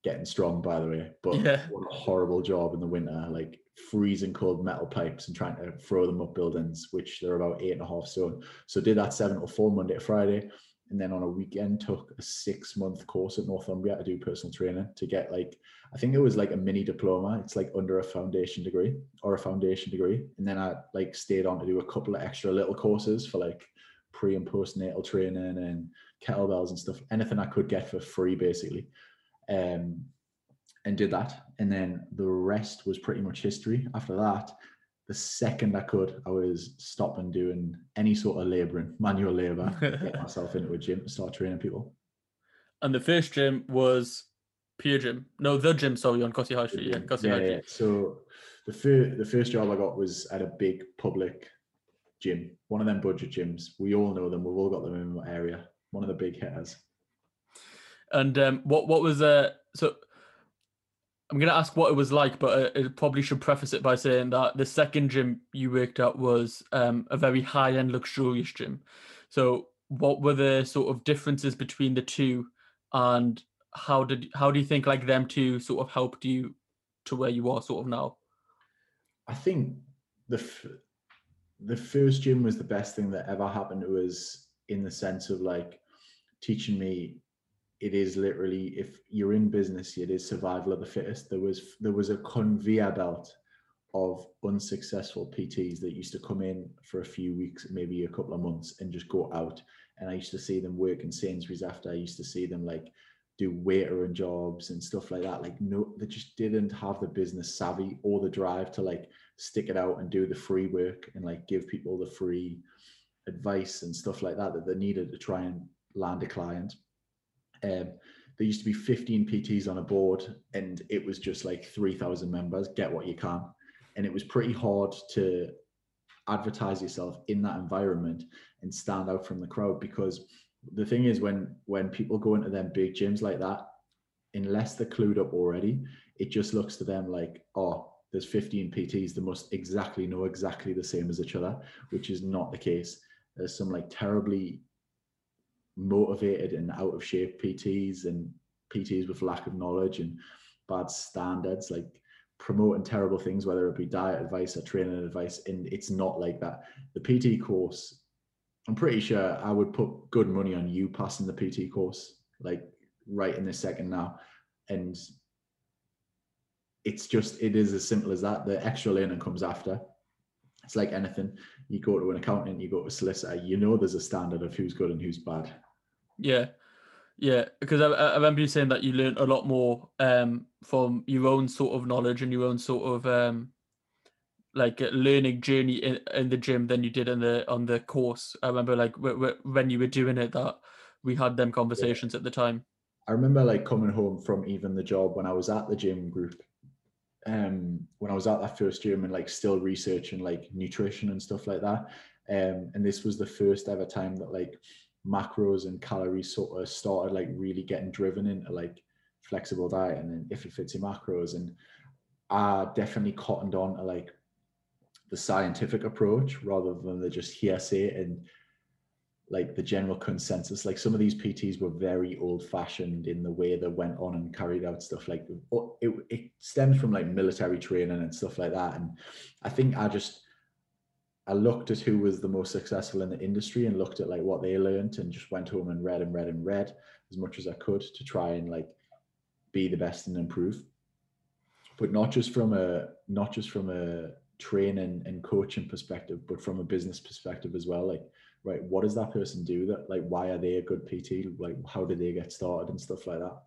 getting strong by the way but Yeah. what a horrible job in the winter like freezing cold metal pipes and trying to throw them up buildings which they're about eight and a half stone so did that seven or four monday to friday and then on a weekend took a six month course at northumbria to do personal training to get like i think it was like a mini diploma. It's like under a foundation degree or a foundation degree. And then i like stayed on to do a couple of extra little courses for like pre and postnatal training and kettlebells and stuff. Anything i could get for free basically. Um and did that. And then the rest was pretty much history. After that the second i could i was stopping doing any sort of laboring manual labor get myself into a gym start training people And the first gym was Pure Gym. No, the gym, sorry, on Gossie High Street. Yeah, Gossie High Street. So the first the first job I got was at a big public gym, one of them budget gyms. We all know them. We've all got them in our area. One of the big hitters. And um, what what was uh I'm gonna ask what it was like, but uh, it probably should preface it by saying that the second gym you worked at was um, a very high end luxurious gym. So what were the sort of differences between the two, and how did how do you think like them two sort of helped you to where you are sort of now? I think the f- the first gym was the best thing that ever happened to us in the sense of like teaching me it is literally if you're in business it is survival of the fittest. There was there was a conveyor belt of unsuccessful pts that used to come in for a few weeks maybe a couple of months and just go out. And i used to see them work in sainsbury's after. I used to see them like do waiter and jobs and stuff like that. Like no they just didn't have the business savvy or the drive to like stick it out and do the free work and like give people the free advice and stuff like that that they needed to try and land a client um, there used to be 15 PTs on a board, and it was just like 3,000 members. Get what you can, and it was pretty hard to advertise yourself in that environment and stand out from the crowd because the thing is when when people go into them big gyms like that unless they're clued up already it just looks to them like oh there's 15 pts they must exactly know exactly the same as each other which is not the case there's some like terribly motivated and out of shape PTs and PTs with lack of knowledge and bad standards, like promoting terrible things, whether it be diet advice or training advice. And it's not like that. The PT course, I'm pretty sure I would put good money on you passing the PT course, like right in this second now. And it's just, it is as simple as that. The extra learning comes after. It's like anything. You go to an accountant, you go to a solicitor, you know there's a standard of who's good and who's bad. Yeah, yeah. Because I, I remember you saying that you learned a lot more um, from your own sort of knowledge and your own sort of um, like uh, learning journey in, in the gym than you did in the on the course. I remember like w- w- when you were doing it that we had them conversations at the time. I remember like coming home from even the job when I was at the gym group, um, when I was at that first gym and like still researching like nutrition and stuff like that. Um, and this was the first ever time that like macros and calories sort of started like really getting driven into like flexible diet and then if it fits your macros. And I definitely cottoned on to like the scientific approach rather than the just hearsay and like the general consensus. Like some of these PTs were very old fashioned in the way they went on and carried out stuff. Like it, it stems from like military training and stuff like that. And I think I just, I looked at who was the most successful in the industry and looked at like what they learned and just went home and read and read and read as much as I could to try and like be the best and improve. But not just from a not just from a training and coaching perspective, but from a business perspective as well. Like, right, what does that person do? That like, why are they a good PT? Like, how did they get started and stuff like that?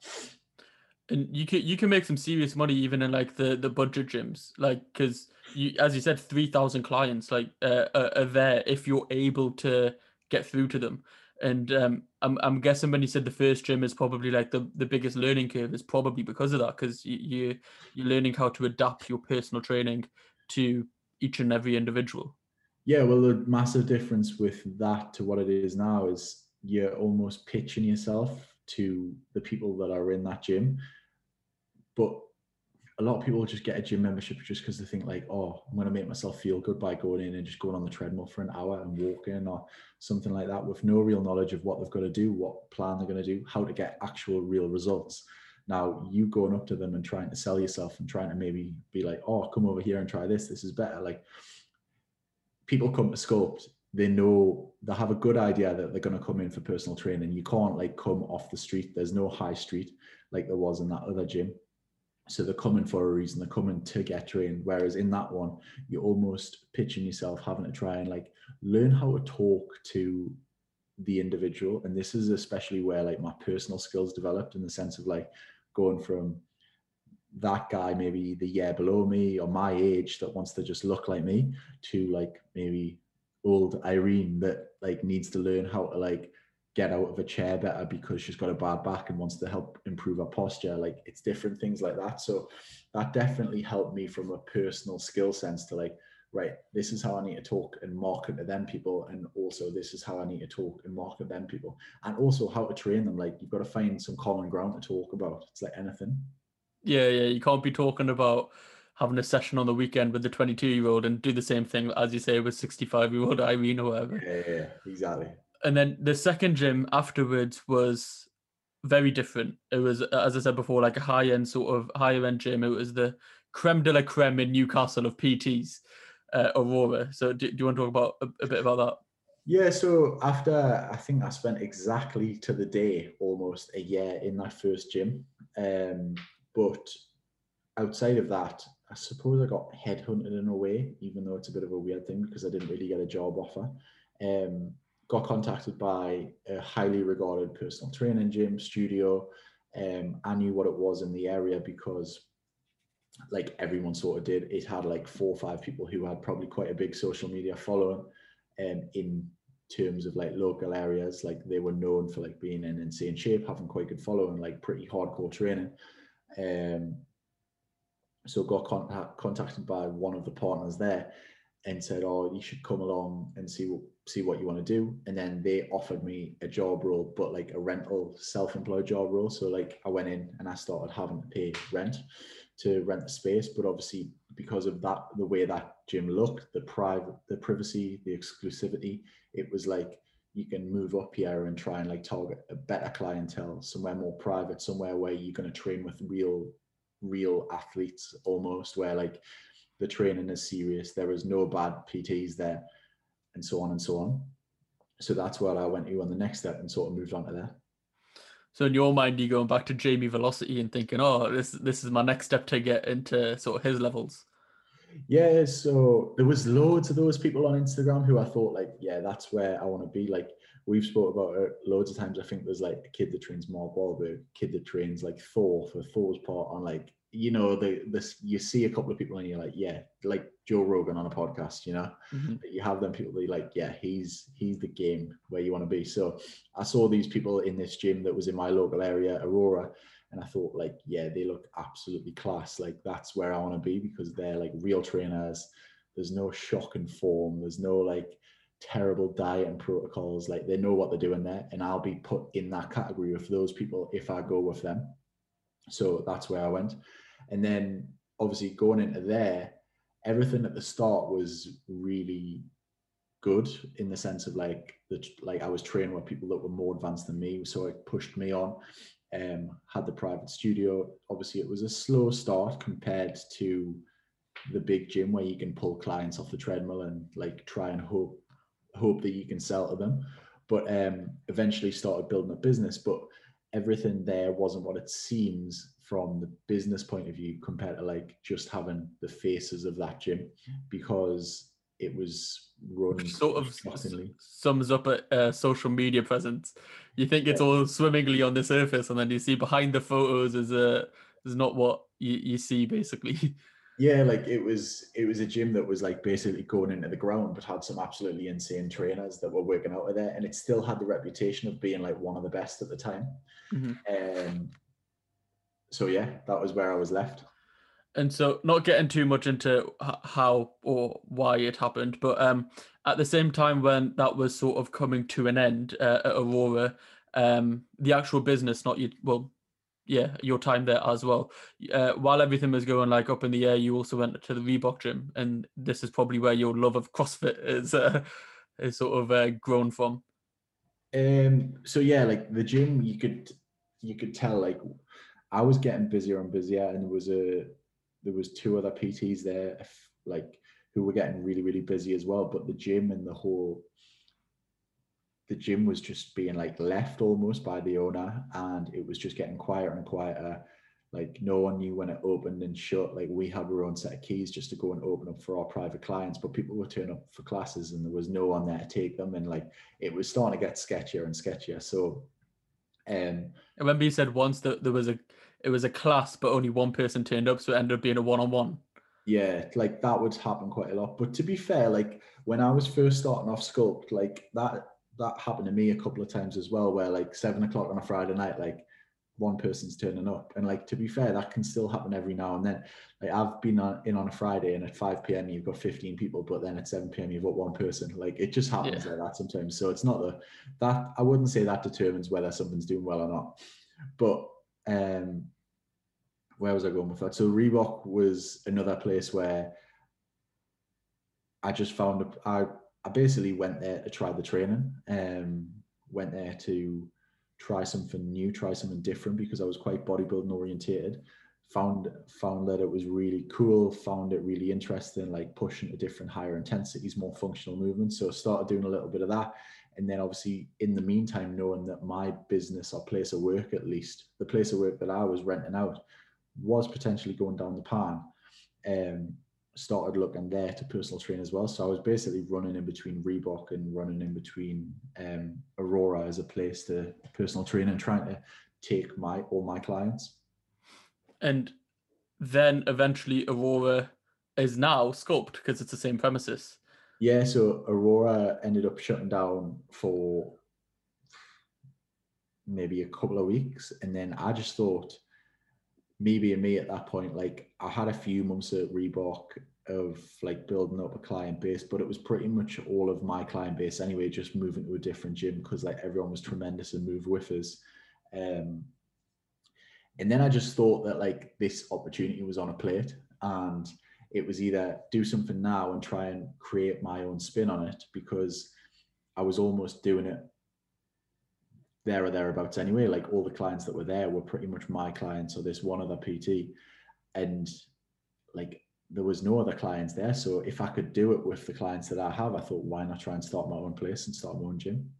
And you can you can make some serious money even in like the the budget gyms, like because you as you said, three thousand clients like uh, are, are there if you're able to get through to them. And um, I'm I'm guessing when you said the first gym is probably like the, the biggest learning curve is probably because of that because you, you you're learning how to adapt your personal training to each and every individual. Yeah, well, the massive difference with that to what it is now is you're almost pitching yourself to the people that are in that gym. But a lot of people just get a gym membership just because they think like, oh, I'm gonna make myself feel good by going in and just going on the treadmill for an hour and walking or something like that with no real knowledge of what they've got to do, what plan they're going to do, how to get actual real results. Now you going up to them and trying to sell yourself and trying to maybe be like, oh, come over here and try this. This is better. Like people come to Sculpt, they know they have a good idea that they're going to come in for personal training. You can't like come off the street. There's no high street like there was in that other gym. So they're coming for a reason. They're coming to get trained. Whereas in that one, you're almost pitching yourself, having to try and like learn how to talk to the individual. And this is especially where like my personal skills developed in the sense of like going from that guy maybe the year below me or my age that wants to just look like me to like maybe old Irene that like needs to learn how to like get out of a chair better because she's got a bad back and wants to help improve her posture. Like it's different things like that. So that definitely helped me from a personal skill sense to like, right, this is how I need to talk and market to them people. And also this is how I need to talk and market them people. And also how to train them. Like you've got to find some common ground to talk about. It's like anything. Yeah, yeah. You can't be talking about having a session on the weekend with the 22 year old and do the same thing as you say with 65 year old Irene or whatever. Yeah, yeah, exactly and then the second gym afterwards was very different. It was, as I said before, like a high end sort of higher end gym. It was the creme de la creme in Newcastle of PTs, uh, Aurora. So, do, do, you want to talk about a, a, bit about that? Yeah. So after I think I spent exactly to the day almost a year in that first gym, um, but outside of that, I suppose I got headhunted in a way, even though it's a bit of a weird thing because I didn't really get a job offer. Um, got contacted by a highly regarded personal training gym studio. Um, I knew what it was in the area because like everyone sort of did. It had like four or five people who had probably quite a big social media following um, in terms of like local areas. Like they were known for like being in insane shape, having quite good following, like pretty hardcore training. Um, so got contact, contacted by one of the partners there and said, "Oh, you should come along and see what see what you want to do." And then they offered me a job role, but like a rental, self-employed job role. So like I went in and I started having to pay rent to rent the space. But obviously, because of that, the way that gym looked, the private, the privacy, the exclusivity, it was like you can move up here and try and like target a better clientele, somewhere more private, somewhere where you're going to train with real, real athletes almost, where like the training is serious. There is no bad PTs there, and so on and so on. So that's where I went to on the next step and sort of moved on to there. So in your mind, you going back to Jamie Velocity and thinking, "Oh, this this is my next step to get into sort of his levels." Yeah, so there was loads of those people on Instagram who I thought like, yeah, that's where I want to be. Like we've spoke about it loads of times. I think there's like a kid that trains Mark Wahlberg, kid that trains like Thor for Thor's part on like you know the this you see a couple of people and you're like yeah like joe rogan on a podcast you know? Mm-hmm. you have them people be like yeah he's he's the game where you want to be. So i saw these people in this gym that was in my local area aurora and i thought like yeah they look absolutely class. Like that's where i want to be because they're like real trainers. There's no shock and form. There's no like terrible diet and protocols. Like they know what they're doing there and i'll be put in that category of those people if i go with them so that's where I went. And then obviously going into there, everything at the start was really good in the sense of like the like I was training with people that were more advanced than me, so it pushed me on. Um, had the private studio. Obviously, it was a slow start compared to the big gym where you can pull clients off the treadmill and like try and hope hope that you can sell to them. But um, eventually started building a business. But everything there wasn't what it seems from the business point of view compared to like just having the faces of that gym because it was run Which sort of sums up a, a, social media presence. You think it's yeah. all swimmingly on the surface, and then you see behind the photos is a is not what you, you see basically. Yeah, like it was it was a gym that was like basically going into the ground, but had some absolutely insane trainers that were working out of there, and it still had the reputation of being like one of the best at the time. Mm-hmm. Um, so yeah, that was where I was left. And so, not getting too much into how or why it happened, but um, at the same time when that was sort of coming to an end uh, at Aurora, um, the actual business, not you, well, yeah your time there as well. Uh, while everything was going like up in the air, you also went to the Reebok gym, and this is probably where your love of CrossFit is uh, is sort of uh, grown from. Um. So yeah, like the gym, you could you could tell like I was getting busier and busier, and there was a there was two other PTs there, like who were getting really really busy as well. But the gym and the whole the gym was just being like left almost by the owner, and it was just getting quieter and quieter. Like no one knew when it opened and shut. Like we had our own set of keys just to go and open up for our private clients, but people would turn up for classes and there was no one there to take them, and like it was starting to get sketchier and sketchier. So, um, I remember you said once that there was a it was a class, but only one person turned up, so it ended up being a one-on-one. Yeah, like that would happen quite a lot. But to be fair, like when I was first starting off sculpt, like that that happened to me a couple of times as well, where like seven o'clock on a Friday night, like one person's turning up, and like to be fair, that can still happen every now and then. Like I've been on, in on a Friday, and at five p.m. you've got fifteen people, but then at seven p.m. you've got one person. Like it just happens yeah. like that sometimes. So it's not the that I wouldn't say that determines whether something's doing well or not, but um, where was I going with that? So Reebok was another place where I just found I I basically went there to try the training. Um, went there to try something new, try something different because I was quite bodybuilding orientated. Found found that it was really cool. Found it really interesting, like pushing to different higher intensities, more functional movements. So I started doing a little bit of that, and then obviously in the meantime knowing that my business or place of work at least the place of work that i was renting out was potentially going down the pan um started looking there to personal train as well. So i was basically running in between reebok and running in between um aurora as a place to personal train and trying to take my all my clients. And then eventually aurora is now sculpt because it's the same premises. Yeah, so Aurora ended up shutting down for maybe a couple of weeks. And then I just thought, me being me at that point, like I had a few months at Reebok of like building up a client base, but it was pretty much all of my client base anyway, just moving to a different gym because like everyone was tremendous and moved with us. Um, and then I just thought that like this opportunity was on a plate and it was either do something now and try and create my own spin on it because I was almost doing it there or thereabouts anyway. Like all the clients that were there were pretty much my clients or this one other PT. And like there was no other clients there. So if I could do it with the clients that I have, I thought, why not try and start my own place and start my own gym?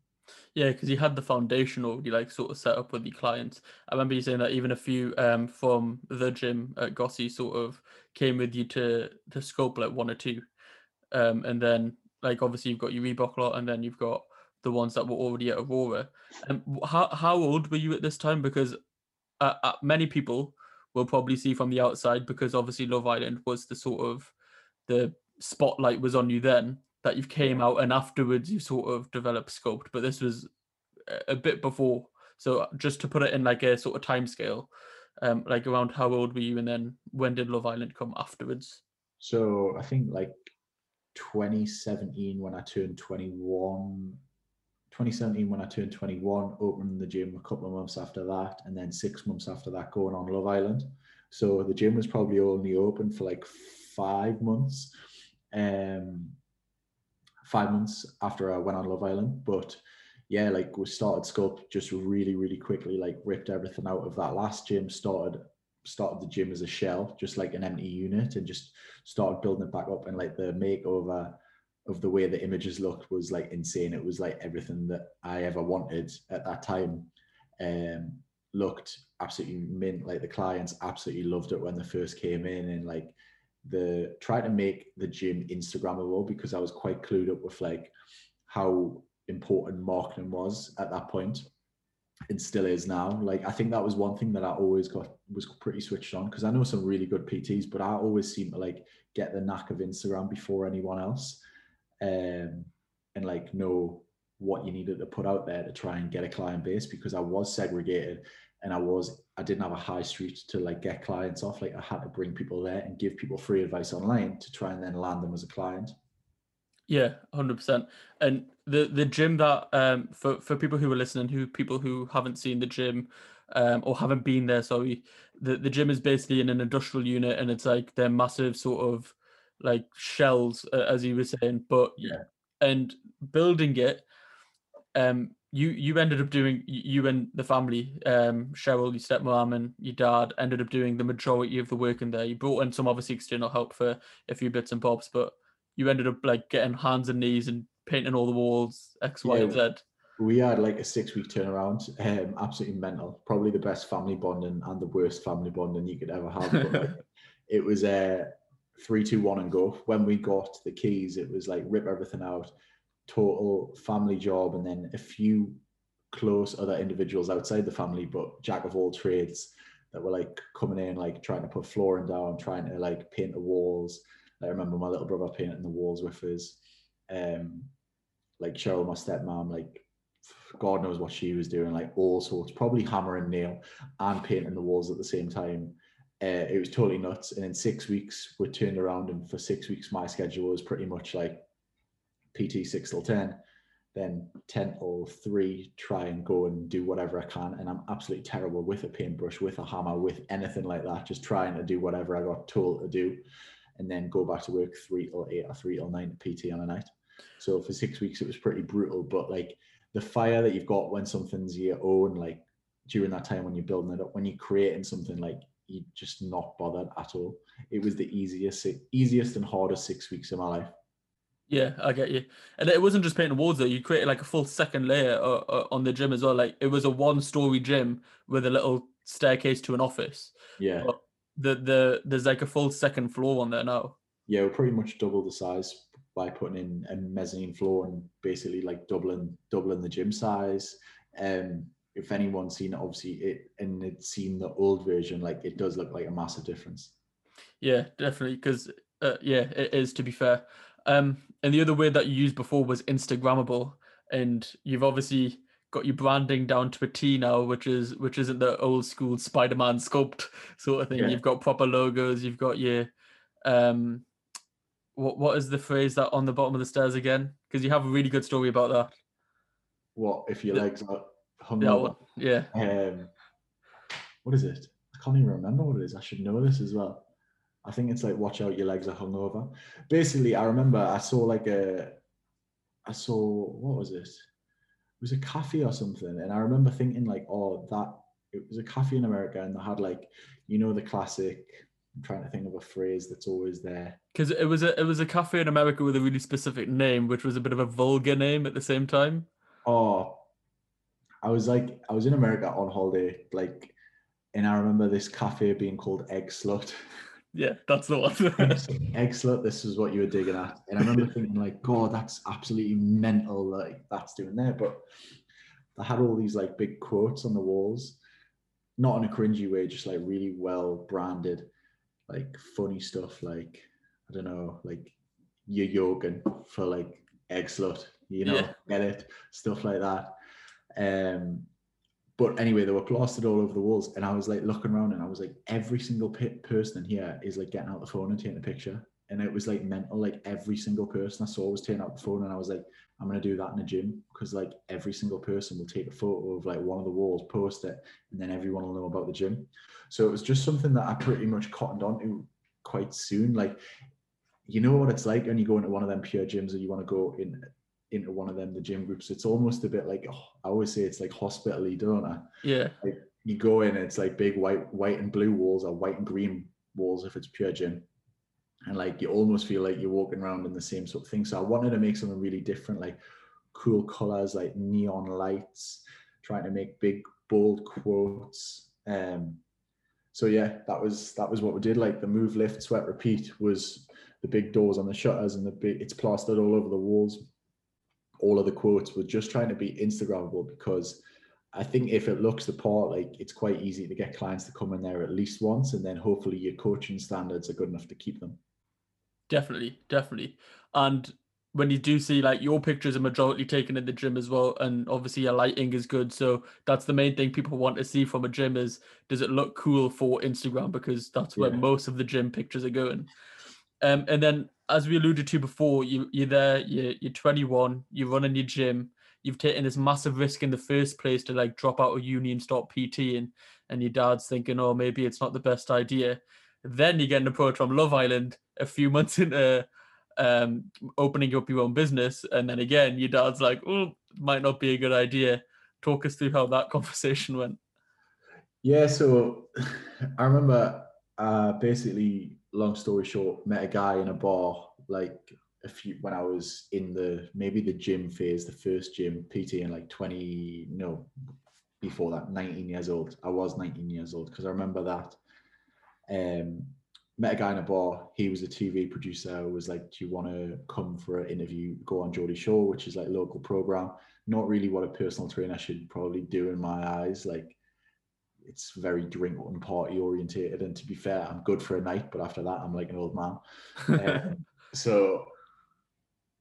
Yeah, because you had the foundation already like sort of set up with the clients. I remember you saying that even a few um, from the gym at Gossi sort of came with you to to sculpt like one or two, um, and then like obviously you've got your Reebok lot, and then you've got the ones that were already at Aurora. And how how old were you at this time? Because uh, uh, many people will probably see from the outside because obviously Love Island was the sort of the spotlight was on you then that you've came out and afterwards you sort of developed sculpt. But this was a bit before. So just to put it in like a sort of time scale um like around how old were you and then when did love island come afterwards? So i think like 2017 when i turned 21 2017 when i turned 21 opened the gym a couple of months after that and then six months after that going on love island so the gym was probably only open for like five months um five months after I went on Love Island. But yeah, like we started sculpt just really, really quickly, like ripped everything out of that last gym, started started the gym as a shell, just like an empty unit, and just started building it back up. And like the makeover of the way the images looked was like insane. It was like everything that I ever wanted at that time. Um, looked absolutely mint. Like the clients absolutely loved it when they first came in, and like the try to make the gym Instagrammable because I was quite clued up with like how important marketing was at that point and still is now. Like I think that was one thing that I always got was pretty switched on because I know some really good PTs, but I always seem to like get the knack of Instagram before anyone else. Um and like know what you needed to put out there to try and get a client base because I was segregated and I was I didn't have a high street to like get clients off. Like I had to bring people there and give people free advice online to try and then land them as a client. Yeah, hundred percent. And the the gym that um for for people who are listening, who people who haven't seen the gym, um or haven't been there, sorry, the the gym is basically in an industrial unit, and it's like they're massive sort of like shells, uh, as you were saying. But Yeah. and building it, um, you you ended up doing you and the family, um, Cheryl, your stepmom, and your dad ended up doing the majority of the work in there. You brought in some obviously external help for a few bits and bobs, but you ended up like getting hands and knees and painting all the walls, X, Y, and Z. We had like a six week turnaround, um, absolutely mental. Probably the best family bonding and the worst family bonding you could ever have. But like, it was a uh, three, two, one, and go. When we got the keys, it was like rip everything out, total family job, and then a few close other individuals outside the family, but jack of all trades that were like coming in, like trying to put flooring down, trying to like paint the walls. I remember my little brother painting the walls with us. Um, like Cheryl, my stepmom, like God knows what she was doing, like all sorts, probably hammer and nail and painting the walls at the same time. Uh, it was totally nuts. And in six weeks, we turned around, and for six weeks, my schedule was pretty much like PT six till 10, then 10 till three, try and go and do whatever I can. And I'm absolutely terrible with a paintbrush, with a hammer, with anything like that, just trying to do whatever I got told to do. And then go back to work three till eight or three till nine PT on a night. So for six weeks, it was pretty brutal. But like the fire that you've got when something's your own, like during that time when you're building it up, when you're creating something, like just not bothered at all. It was the easiest, easiest and hardest six weeks of my life. Yeah, I get you. And it wasn't just painting walls though. You created like a full second layer uh, uh, on the gym as well. Like it was a one-story gym with a little staircase to an office. Yeah. But the the there's like a full second floor on there now. Yeah, we're pretty much double the size by putting in a mezzanine floor and basically like doubling doubling the gym size. Um if anyone's seen it, obviously it and it's seen the old version, like it does look like a massive difference. Yeah, definitely. Because uh, yeah, it is to be fair. Um, and the other word that you used before was Instagrammable, and you've obviously got your branding down to a T now, which is which isn't the old school Spider-Man sculpt sort of thing. Yeah. You've got proper logos. You've got your um, what what is the phrase that on the bottom of the stairs again? Because you have a really good story about that. What if your legs are hung Yeah, over? yeah. Um, what is it? I can't even remember what it is. I should know this as well. I think it's like watch out, your legs are hungover. Basically, I remember I saw like a, I saw what was it? It was a cafe or something, and I remember thinking like, oh, that it was a cafe in America, and they had like, you know, the classic. I'm trying to think of a phrase that's always there. Because it was a it was a cafe in America with a really specific name, which was a bit of a vulgar name at the same time. Oh, I was like, I was in America on holiday, like, and I remember this cafe being called Egg Slut. Yeah, that's the one. Egg Slut, this is what you were digging at. And I remember thinking, like, God, that's absolutely mental. Like, that's doing there. But I had all these like big quotes on the walls, not in a cringy way, just like really well branded, like funny stuff. Like, I don't know, like you're yogan for like egg slut, you know, Yeah. get it, stuff like that. Um, but anyway, they were plastered all over the walls, and I was like looking around, and I was like, every single pe- person in here is like getting out the phone and taking a picture, and it was like mental. Like every single person I saw was taking out the phone, and I was like, I'm gonna do that in a gym because like every single person will take a photo of like one of the walls, post it, and then everyone will know about the gym. So it was just something that I pretty much cottoned onto quite soon. Like, you know what it's like when you go into one of them pure gyms and you want to go in into one of them the gym groups. It's almost a bit like oh, I always say it's like hospitally, don't I? yeah, You go in, it's like big white, white and blue walls or white and green walls if it's pure gym. And like you almost feel like you're walking around in the same sort of thing. So I wanted to make something really different, like cool colors, like neon lights, trying to make big bold quotes. Um, so yeah, that was that was what we did. Like the move, lift, sweat, repeat was the big doors on the shutters and the big. It's plastered all over the walls. All of the quotes were just trying to be Instagrammable because I think if it looks the part, like it's quite easy to get clients to come in there at least once, and then hopefully your coaching standards are good enough to keep them. definitely, definitely. And when you do see like your pictures are majority taken in the gym as well, and obviously your lighting is good, so that's the main thing people want to see from a gym is does it look cool for Instagram because that's where Yeah. most of the gym pictures are going. Um, and then as we alluded to before, you you're there, you're, you're 21, you're running your gym, you've taken this massive risk in the first place to like drop out of uni and start PTing, and your dad's thinking, oh, maybe it's not the best idea. Then you get an approach from Love Island a few months into um, opening up your own business, and then again, your dad's like, oh, might not be a good idea. Talk us through how that conversation went. Yeah, so I remember uh, basically, long story short, met a guy in a bar like a few when I was in the maybe the gym phase, the first gym PT in like 20 no before that 19 years old. I was 19 years old because I remember that. Um, met a guy in a bar. He was a TV producer. Was like, "Do you want to come for an interview? Go on Geordie Show, which is like local program. Not really what a personal trainer should probably do in my eyes. Like, it's very drink and party orientated. And to be fair, I'm good for a night, but after that, I'm like an old man. Um, so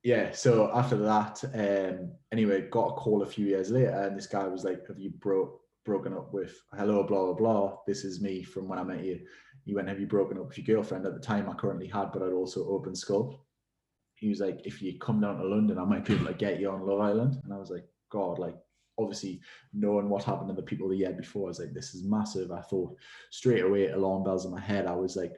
yeah, so after that, um, anyway, got a call a few years later, and this guy was like, "Have you broke broken up with? Hello, blah blah blah. This is me from when I met you." He went, "Have you broken up with your girlfriend?" At the time, I currently had, but I'd also opened Sculpt. He was like, "If you come down to London, I might be able to get you on Love Island." And I was like, "God, like." Obviously, knowing what happened to the people the year before, I was like, "This is massive." I thought straight away, alarm bells in my head. I was like,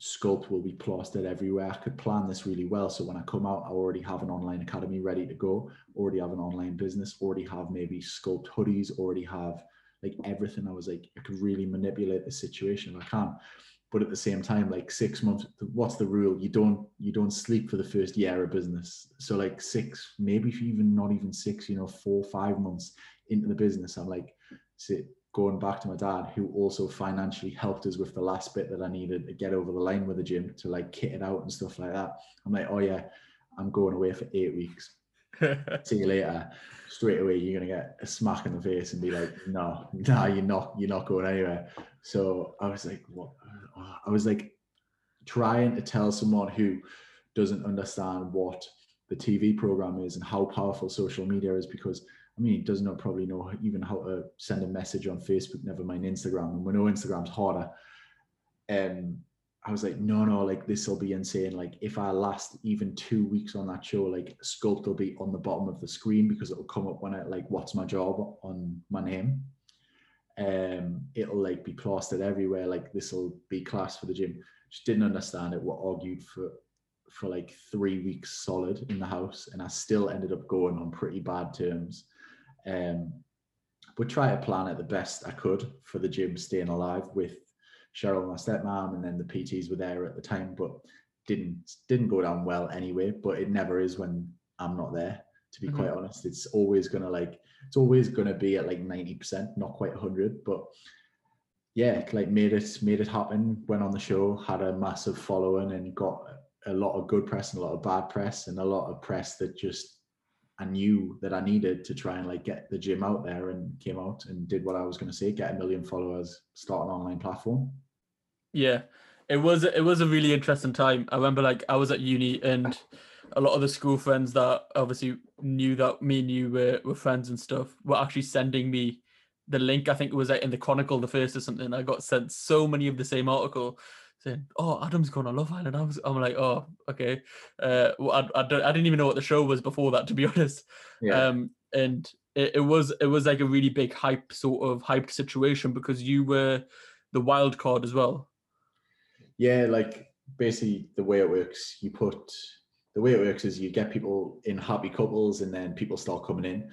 sculpt will be plastered everywhere. I could plan this really well. So when I come out, I already have an online academy ready to go, already have an online business, already have maybe sculpt hoodies, already have like everything. I was like, I could really manipulate the situation if I can. But at the same time, like six months, what's the rule? You don't you don't sleep for the first year of business. So like six, maybe even not even six, you know, four, five months into the business, I'm like, sit, going back to my dad, who also financially helped us with the last bit that I needed to get over the line with the gym to like kit it out and stuff like that. I'm like, oh yeah, I'm going away for eight weeks. See you later. Straight away, you're gonna get a smack in the face and be like, no, nah, you're not, you're not going anywhere. So I was like, what? Uh, I was like trying to tell someone who doesn't understand what the TV program is and how powerful social media is because I mean, he does not probably know even how to send a message on Facebook, never mind Instagram. And we know Instagram's harder. And I was like, no, no, like this will be insane. Like if I last even two weeks on that show, like sculpt will be on the bottom of the screen because it'll come up when I like what's my job on my name. Um, it'll like be plastered everywhere. Like this will be class for the gym. Just didn't understand it. What argued for for like three weeks solid in the house, and I still ended up going on pretty bad terms. Um, but try to plan it the best I could for the gym staying alive with Cheryl, my stepmom, and then the PTs were there at the time, but didn't didn't go down well anyway. But it never is when I'm not there. To be mm-hmm. quite honest, it's always gonna like it's always gonna be at like ninety percent, not quite hundred, but yeah, like made it made it happen. Went on the show, had a massive following, and got a lot of good press and a lot of bad press, and a lot of press that just I knew that I needed to try and like get the gym out there and came out and did what I was going to say, get a million followers, start an online platform. Yeah, it was it was a really interesting time. I remember like I was at uni and a lot of the school friends that obviously knew that me and you were, were friends and stuff were actually sending me the link. I think it was in the Chronicle, the first or something. I got sent so many of the same article saying, "Oh, Adam's going on Love Island." I was, I'm like, "Oh, okay." Uh, well, I, I, don't, I didn't even know what the show was before that, to be honest. Yeah. Um, and it, it was, it was like a really big hype, sort of hyped situation because you were the wild card as well. Yeah, like basically the way it works, you put the way it works is you get people in happy couples, and then people start coming in.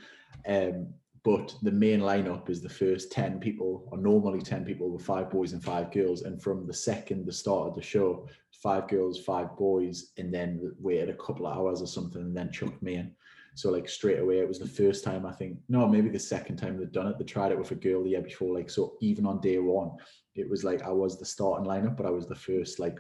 Um, but the main lineup is the first 10 people or normally 10 people with five boys and five girls. And from the second the start of the show five girls five boys and then waited a couple of hours or something and then chucked me in. So like straight away it was the first time i think no maybe the second time they'd done it. They tried it with a girl the year before like so even on day one it was like i was the starting lineup but i was the first like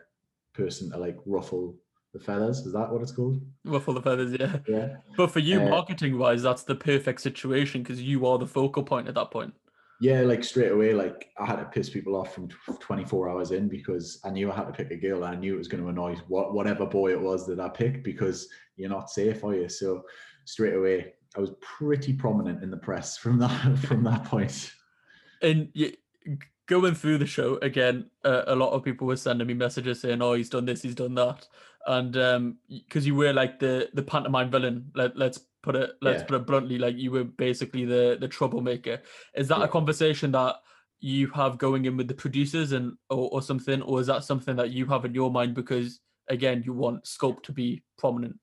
person to like ruffle the feathers. Is that what it's called? Ruffle the feathers, yeah. Yeah. But for you, uh, marketing wise, that's the perfect situation because you are the focal point at that point. Yeah, like straight away, like I had to piss people off from 24 hours in because I knew I had to pick a girl. And I knew it was going to annoy what whatever boy it was that I picked because you're not safe, are you? So straight away, I was pretty prominent in the press from that from that point. And you, going through the show again, uh, a lot of people were sending me messages saying, "Oh, he's done this, he's done that," and um, because you were like the the pantomime villain. Let let's put it let's Yeah. put it bluntly, like you were basically the the troublemaker. Is that Yeah. a conversation that you have going in with the producers and or, or something, or is that something that you have in your mind because again you want Sculpt to be prominent?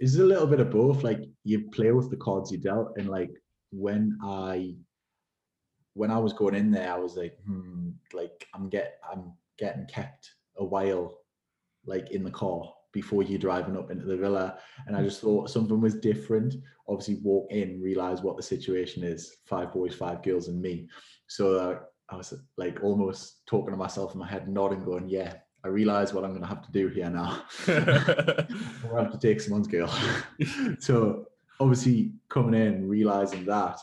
It's a little bit of both. Like you play with the cards you dealt, and like when I when I was going in there, I was like, hmm, like I'm get I'm getting kept a while, like in the car before you driving up into the villa, and I just thought something was different. Obviously, walk in, realize what the situation is: five boys, five girls, and me. So uh, I was like almost talking to myself in my head, nodding, going, "Yeah, I realize what I'm going to have to do here now." I'm gonna have to take someone's girl. so obviously coming in, realizing that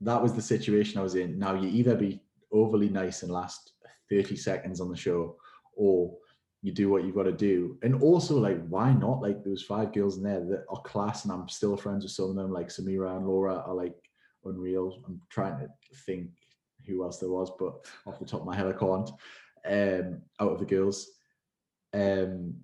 that was the situation I was in. Now you either be overly nice and last 30 seconds on the show, or you do what you've got to do. And also, like, why not? Like, was five girls in there that are class, and I'm still friends with some of them. Like Samira and Laura are like unreal. I'm trying to think who else there was, but off the top of my head, I can't. Um, out of the girls, um,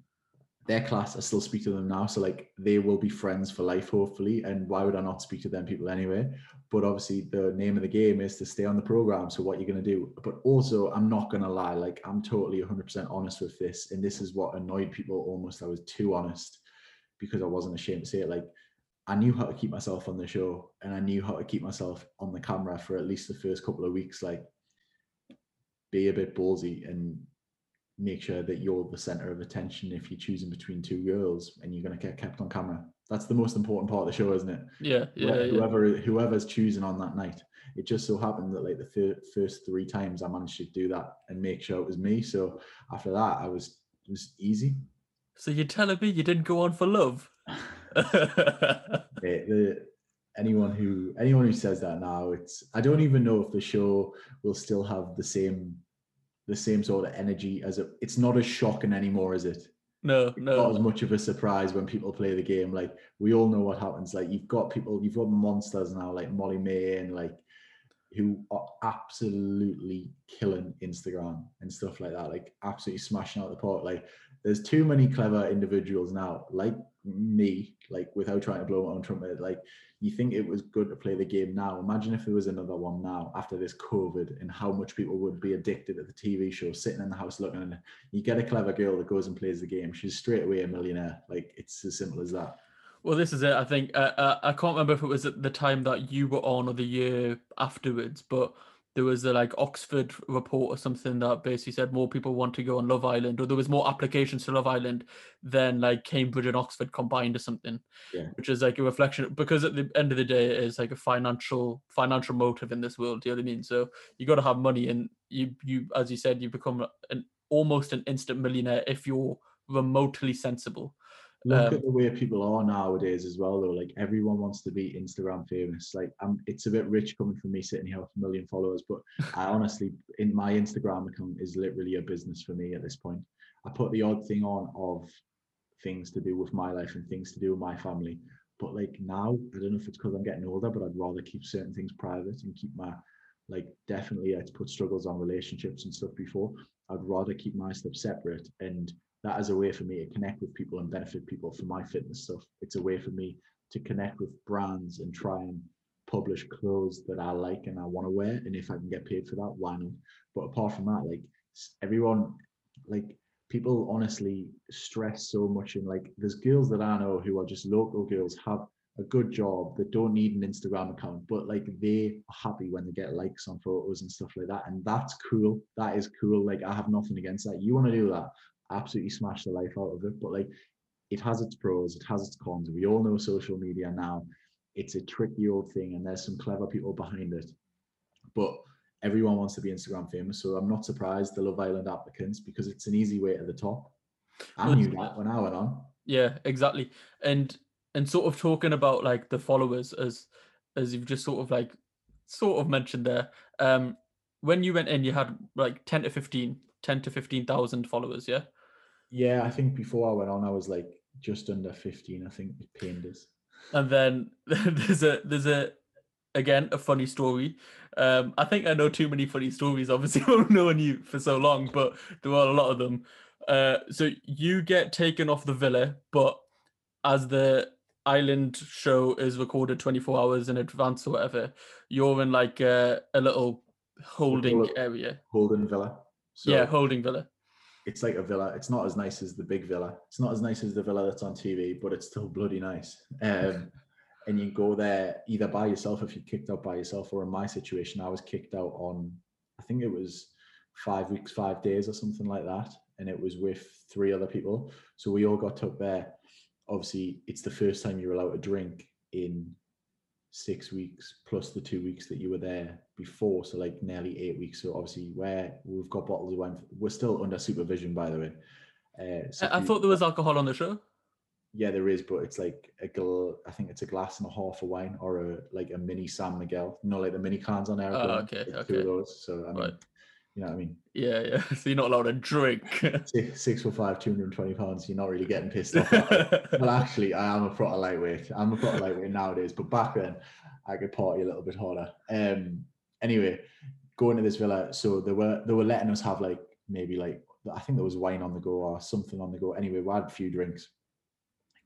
their class, I still speak to them now. So like they will be friends for life, hopefully. And why would I not speak to them people anyway? But obviously the name of the game is to stay on the program. So what you're gonna do. But also I'm not gonna lie, like I'm totally 100% honest with this. And this is what annoyed people almost. I was too honest because I wasn't ashamed to say it. Like I knew how to keep myself on the show and I knew how to keep myself on the camera for at least the first couple of weeks. Like be a bit ballsy and make sure that you're the center of attention if you're choosing between two girls and you're going to get kept on camera. That's the most important part of the show, isn't it? yeah, yeah, Whoever- yeah. Whoever's choosing on that night. It just so happened that like the fir- first three times I managed to do that and make sure it was me. So after that, I was it was easy. So you're telling me you didn't go on for love? the, the anyone who anyone who says that now it's i don't even know if the show will still have the same the same sort of energy as it it's not as shocking anymore is it? No, It's not as much of a surprise when people play the game. Like we all know what happens. Like you've got people you've got monsters now like Molly-Mae and like who are absolutely killing instagram and stuff like that like absolutely smashing out the park. Like there's too many clever individuals now like me like without trying to blow my own trumpet like you think it was good to play the game now. Imagine if there was another one now after this covid and how much people would be addicted to the tv show sitting in the house looking and you get a clever girl that goes and plays the game. She's straight away a millionaire. Like it's as simple as that. Well, this is it. I think uh, uh, I can't remember if it was at the time that you were on or the year afterwards, but there was a like Oxford report or something that basically said more people want to go on Love Island, or there was more applications to Love Island than like Cambridge and Oxford combined or something. Yeah. Which is like a reflection because at the end of the day, it is like a financial financial motive in this world. Do you know what I mean? So you got to have money, and you you as you said, you become an almost an instant millionaire if you're remotely sensible. Look Um, at the way people are nowadays as well though. Like everyone wants to be instagram famous. Like i'm it's a bit rich coming from me sitting here with a million followers but i honestly in my instagram account is literally a business for me at this point. I put the odd thing on of things to do with my life and things to do with my family. But like now i don't know if it's because i'm getting older but i'd rather keep certain things private and keep my like definitely I'd put struggles on relationships and stuff before. I'd rather keep my stuff separate and that is a way for me to connect with people and benefit people for my fitness stuff. It's a way for me to connect with brands and try and publish clothes that I like and I want to wear. And if I can get paid for that, why not? But apart from that, like everyone, like people honestly stress so much. And like there's girls that I know who are just local girls, have a good job that don't need an Instagram account, but like they are happy when they get likes on photos and stuff like that. And that's cool. That is cool. Like I have nothing against that. You want to do that? Absolutely smash the life out of it. But like it has its pros, it has its cons. We all know social media now. It's a tricky old thing, and there's some clever people behind it. But everyone wants to be Instagram famous. So I'm not surprised the Love Island applicants because it's an easy way to the top. I knew that when I went on. Yeah, exactly. And and sort of talking about like the followers as as you've just sort of like sort of mentioned there. Um when you went in you had like 10 to 15, 10 to 15,000 followers, yeah? Yeah, I think before I went on, I was like just under 15, I think it pained us. And then there's a there's a again a funny story. Um, I think I know too many funny stories. Obviously, known you for so long, but there are a lot of them. Uh, so you get taken off the villa, but as the island show is recorded 24 hours in advance or whatever, you're in like a, a little holding little- area. Holding Villa. So yeah, holding villa. It's like a villa. It's not as nice as the big villa. It's not as nice as the villa that's on TV, but it's still bloody nice. Um, and you go there either by yourself if you're kicked out by yourself, or in my situation, I was kicked out on, I think it was five weeks, five days, or something like that, and it was with three other people. So we all got up there. Obviously, it's the first time you're allowed to drink in six weeks plus the two weeks that you were there before so like nearly eight weeks. So obviously where we've got bottles of wine we're still under supervision by the way. Uh I, I thought there was alcohol on the show. yeah there is but it's like a gl- i think it's a glass and a half of wine or a like a mini san miguel. You know like the mini cans on airplane Oh, okay, like two of those. So i mean Right. you know what i mean? Yeah, yeah. So you're not allowed to drink. six, six foot five 220 pounds. You're not really getting pissed off well actually i am a proper lightweight. I'm a proper lightweight nowadays but back then i could party a little bit harder. Um anyway going to this villa so they were they were letting us have like maybe like i think there was wine on the go or something on the go. Anyway we had a few drinks.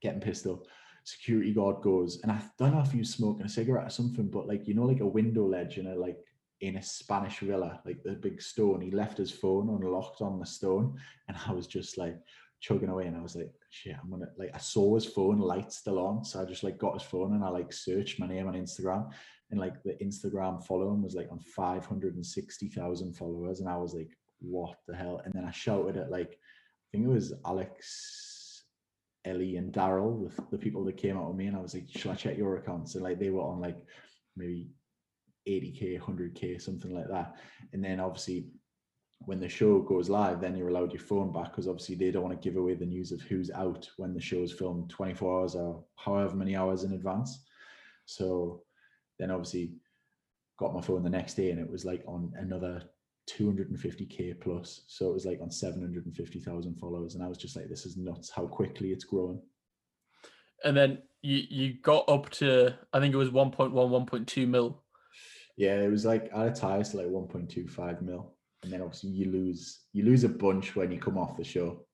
Getting pissed off security guard goes and i don't know if he was smoking a cigarette or something but like you know like a window ledge in a like in a spanish villa like the big stone. He left his phone unlocked on the stone and i was just like chugging away and I was like, shit, I'm gonna like I saw his phone light still on. So I just like got his phone and I like searched my name on Instagram and like the Instagram following was like on 560,000 followers. And I was like, what the hell? And then I shouted at like, I think it was Alex, Ellie and Darylle, the, the people that came out with me. And I was like, should I check your accounts? And like they were on like maybe 80k, 100k, something like that. And then obviously when the show goes live, then you're allowed your phone back because obviously they don't want to give away the news of who's out when the show is filmed 24 hours or however many hours in advance. So then obviously got my phone the next day and it was like on another 250k plus. So it was like on 750,000 followers. And I was just like, this is nuts how quickly it's growing. and then you you got up to I think it was 1.1, 1.2 mil. Yeah, it was like at its highest like 1.25 mil. And then obviously you lose you lose a bunch when you come off the show.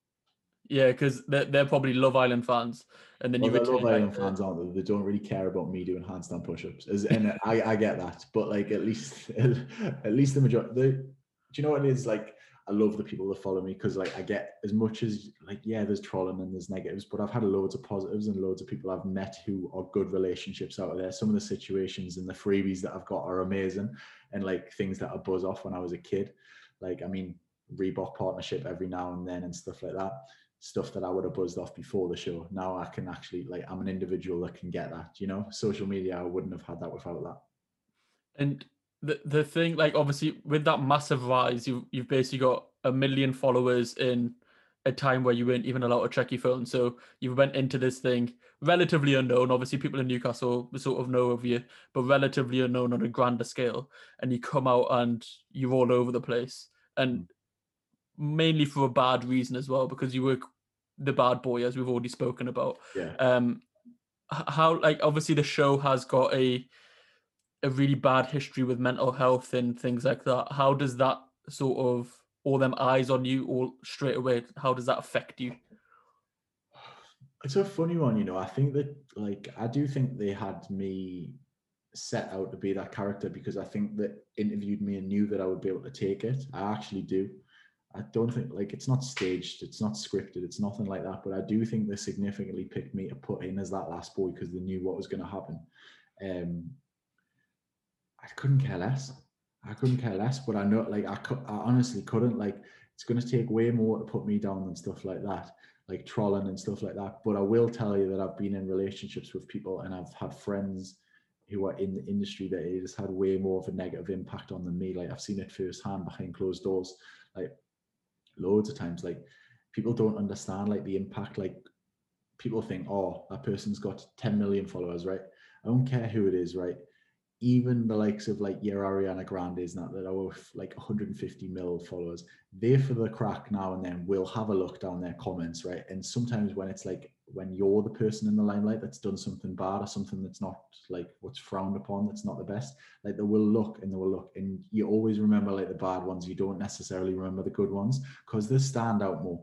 Yeah, because they're, they're probably Love Island fans, and then Well, you they're Love Island the- fans, aren't they? They don't really care about me doing handstand push-ups, As, and I, I get that. But like, at least, at least the majority. The, do you know what it is? Like, I love the people that follow me because, like, I get as much as like, yeah, there's trolling and there's negatives, but I've had loads of positives and loads of people I've met who are good relationships out of there. Some of the situations and the freebies that I've got are amazing, and like things that I buzz off when I was a kid. Like, I mean, Reebok partnership every now and then and stuff like that stuff that I would have buzzed off before the show. Now I can actually like I'm an individual that can get that, you know. Social media I wouldn't have had that without that. And the the thing, like obviously with that massive rise, you you've basically got a million followers in a time where you weren't even allowed to check your phone. So you went into this thing relatively unknown. Obviously, people in Newcastle sort of know of you, but relatively unknown on a grander scale. And you come out and you're all over the place, and hmm. Mainly for a bad reason as well, because you were the bad boy, as we've already spoken about Yeah. um how like obviously the show has got a a really bad history with mental health and things like that how does that sort of all them eyes on you all straight away how does that affect you It's a funny one, you know. I think that like I do think they had me set out to be that character because I think that interviewed me and knew that I would be able to take it. I actually do. I don't think like it's not staged, it's not scripted, it's nothing like that. But I do think they significantly picked me to put in as that last boy because they knew what was going to happen. Um, I couldn't care less. I couldn't care less. But I know, like, I, I honestly couldn't. Like, it's going to take way more to put me down than stuff like that, like trolling and stuff like that. But I will tell you that I've been in relationships with people and I've had friends who are in the industry that it has had way more of a negative impact on than me. Like, I've seen it firsthand behind closed doors. Like, loads of times like people don't understand like the impact like people think oh that person's got 10 million followers right? I don't care who it is right? Even the likes of like your ariana grande's and that that are like 150 mil followers. They for the crack now and then. Will have a look down their comments right? And sometimes when it's like when you're the person in the limelight that's done something bad or something that's not like what's frowned upon that's not the best like they will look and they will look. And you always remember like the bad ones. You don't necessarily remember the good ones because they stand out more.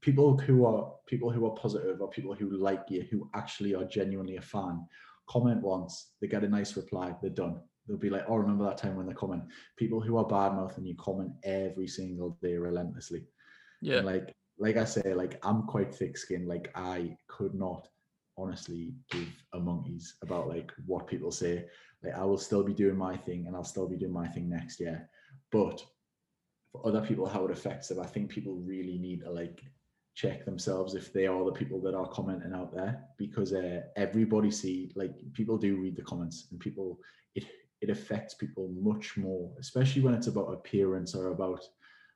People who are people who are positive or people who like you who actually are genuinely a fan comment once they get a nice reply they're done. They'll be like oh remember that time when they comment? People who are bad and you comment every single day relentlessly. Yeah. and like like I say, like I'm quite thick skinned. Like I could not honestly give a monkey's about like what people say. Like I will still be doing my thing and I'll still be doing my thing next year. But for other people, how it affects them, I think people really need to like check themselves if they are the people that are commenting out there because uh, everybody see like people do read the comments and people it it affects people much more, especially when it's about appearance or about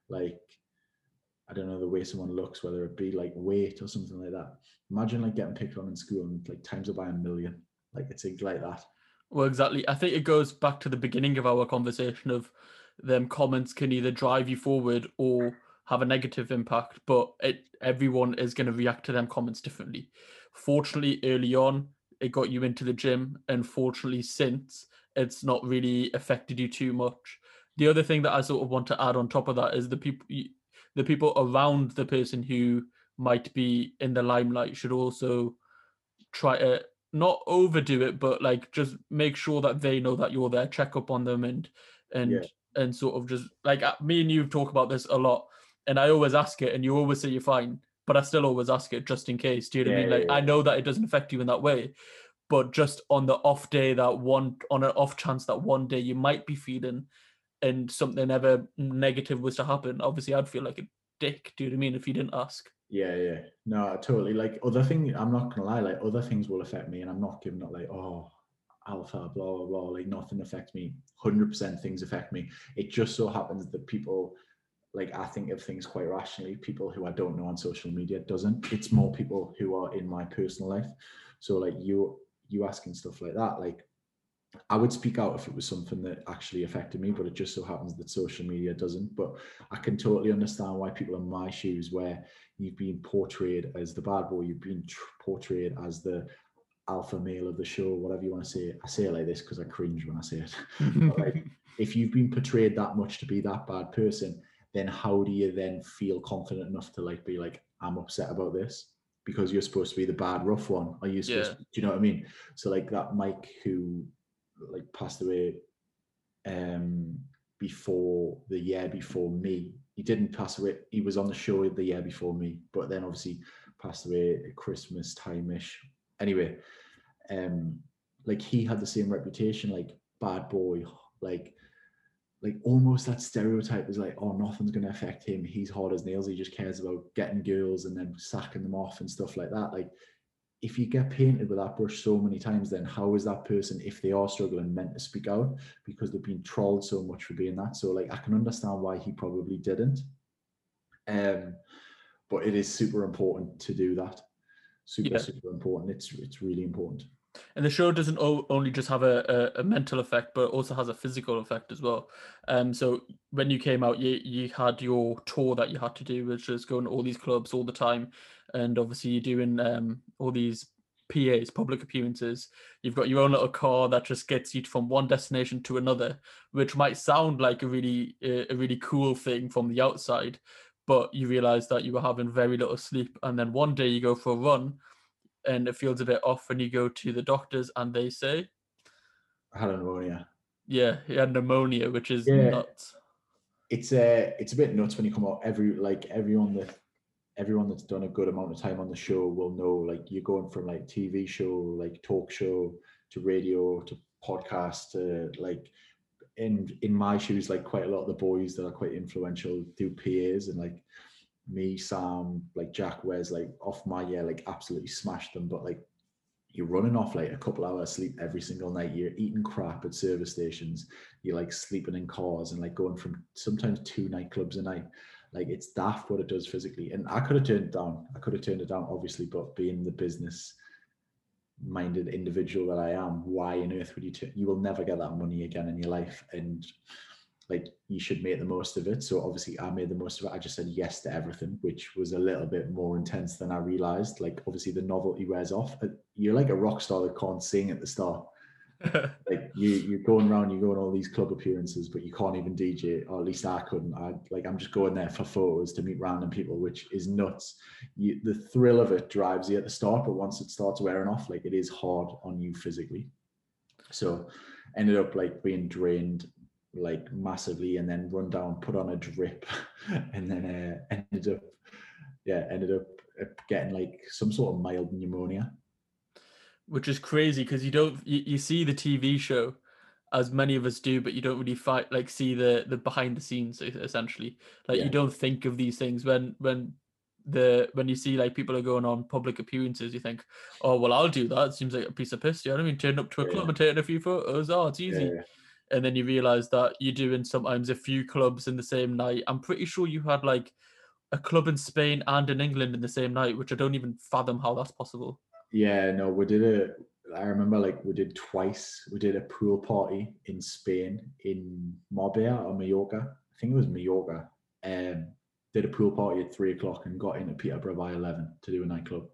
like I don't know the way someone looks, whether it be like weight or something like that. Imagine like getting picked on in school and like times it by a million. Like it's like that. Well, exactly. I think it goes back to the beginning of our conversation of them comments can either drive you forward or have a negative impact, but it everyone is going to react to them comments differently. Fortunately, early on, it got you into the gym, and fortunately, since it's not really affected you too much. The other thing that I sort of want to add on top of that is the people, the people around the person who might be in the limelight should also try to not overdo it, but like just make sure that they know that you're there, check up on them, and and Yeah. and sort of just like uh, me and you talk about this a lot, and I always ask it, and you always say you're fine, but I still always ask it just in case. Do you know what I mean? Like yeah, I know that it doesn't affect you in that way, but just on the off day that one on an off chance that one day you might be feeling and something ever negative was to happen, obviously I'd feel like a dick. Do you know what I mean? If you didn't ask. Yeah, yeah. No, totally. Like other thing, I'm not gonna lie, like other things will affect me, and I'm not giving up like, oh, alpha, blah, blah, blah. Like nothing affects me. 100% things affect me. It just so happens that people, like I think of things quite rationally. People who I don't know on social media doesn't. It's more people who are in my personal life. So like you, you asking stuff like that, like I would speak out if it was something that actually affected me, but it just so happens that social media doesn't. But I can totally understand why people in my shoes, where you've been portrayed as the bad boy, you've been tr- portrayed as the alpha male of the show, whatever you want to say. I say it like this because I cringe when I say it. Like, if you've been portrayed that much to be that bad person, then how do you then feel confident enough to like be like, I'm upset about this? Because you're supposed to be the bad rough one. Are you supposed Yeah. do you know what I mean? So like that Mike who like passed away um before the year before me. He didn't pass away. He was on the show the year before me, but then obviously passed away at Christmas time ish. Anyway, um, like he had the same reputation, like bad boy, like like almost that stereotype is like, oh, nothing's gonna affect him. He's hard as nails. He just cares about getting girls and then sacking them off and stuff like that. Like if you get painted with that brush so many times, then how is that person, if they are struggling, meant to speak out because they've been trolled so much for being that? So like I can understand why he probably didn't. Um, but it is super important to do that. Super, Yeah. super important. It's it's really important. And the show doesn't o- only just have a, a, a mental effect but also has a physical effect as well. Um so when you came out you you had your tour that you had to do which is going to all these clubs all the time. And obviously you're doing um all these PAs public appearances. You've got your own little car that just gets you from one destination to another which might sound like a really a really cool thing from the outside but you realize that you were having very little sleep. And then one day you go for a run and it feels a bit off when you go to the doctors and they say I had pneumonia. yeah he had pneumonia which is Yeah. nuts it's a it's a bit nuts when you come out. Every like everyone that everyone that's done a good amount of time on the show will know like you're going from like TV show, like talk show to radio to podcast to like in in my shoes, like quite a lot of the boys that are quite influential do PAs and like me, Sam, like Jack Wes, like off my year, like absolutely smashed them. But like you're running off like a couple hours sleep every single night. You're eating crap at service stations. You're like sleeping in cars and like going from sometimes two nightclubs a night. Like it's daft what it does physically. And I could have turned it down. I could have turned it down, obviously, but being the business minded individual that I am, why on earth would you turn? You will never get that money again in your life. And like you should make the most of it. So obviously I made the most of it. I just said yes to everything, which was a little bit more intense than I realized. Like obviously the novelty wears off. Uh, you're like a rock star that can't sing at the start. like you you're going around, you're going all these club appearances, but you can't even DJ, or at least I couldn't. I like I'm just going there for photos to meet random people, which is nuts. You, the thrill of it drives you at the start, but once it starts wearing off, like it is hard on you physically. So ended up like being drained like massively and then run down, put on a drip, and then uh, ended up, yeah, ended up uh, getting like some sort of mild pneumonia. Which is crazy because you don't you, you see the TV show as many of us do, but you don't really fight like see the the behind the scenes essentially. Like yeah. you don't think of these things when when the when you see like people are going on public appearances, you think, oh well, I'll do that. It seems like a piece of piss. You know what I mean? Turn up to a club and taking a few photos. Oh, it's easy. Yeah and then you realize that you're doing sometimes a few clubs in the same night. I'm pretty sure you had like a club in Spain and in England in the same night, which I don't even fathom how that's possible. Yeah, no, we did a. I remember like we did twice. We did a pool party in Spain in Marbella or Mallorca. I think it was Mallorca. Um, did a pool party at three o'clock and got into Peterborough by eleven to do a nightclub.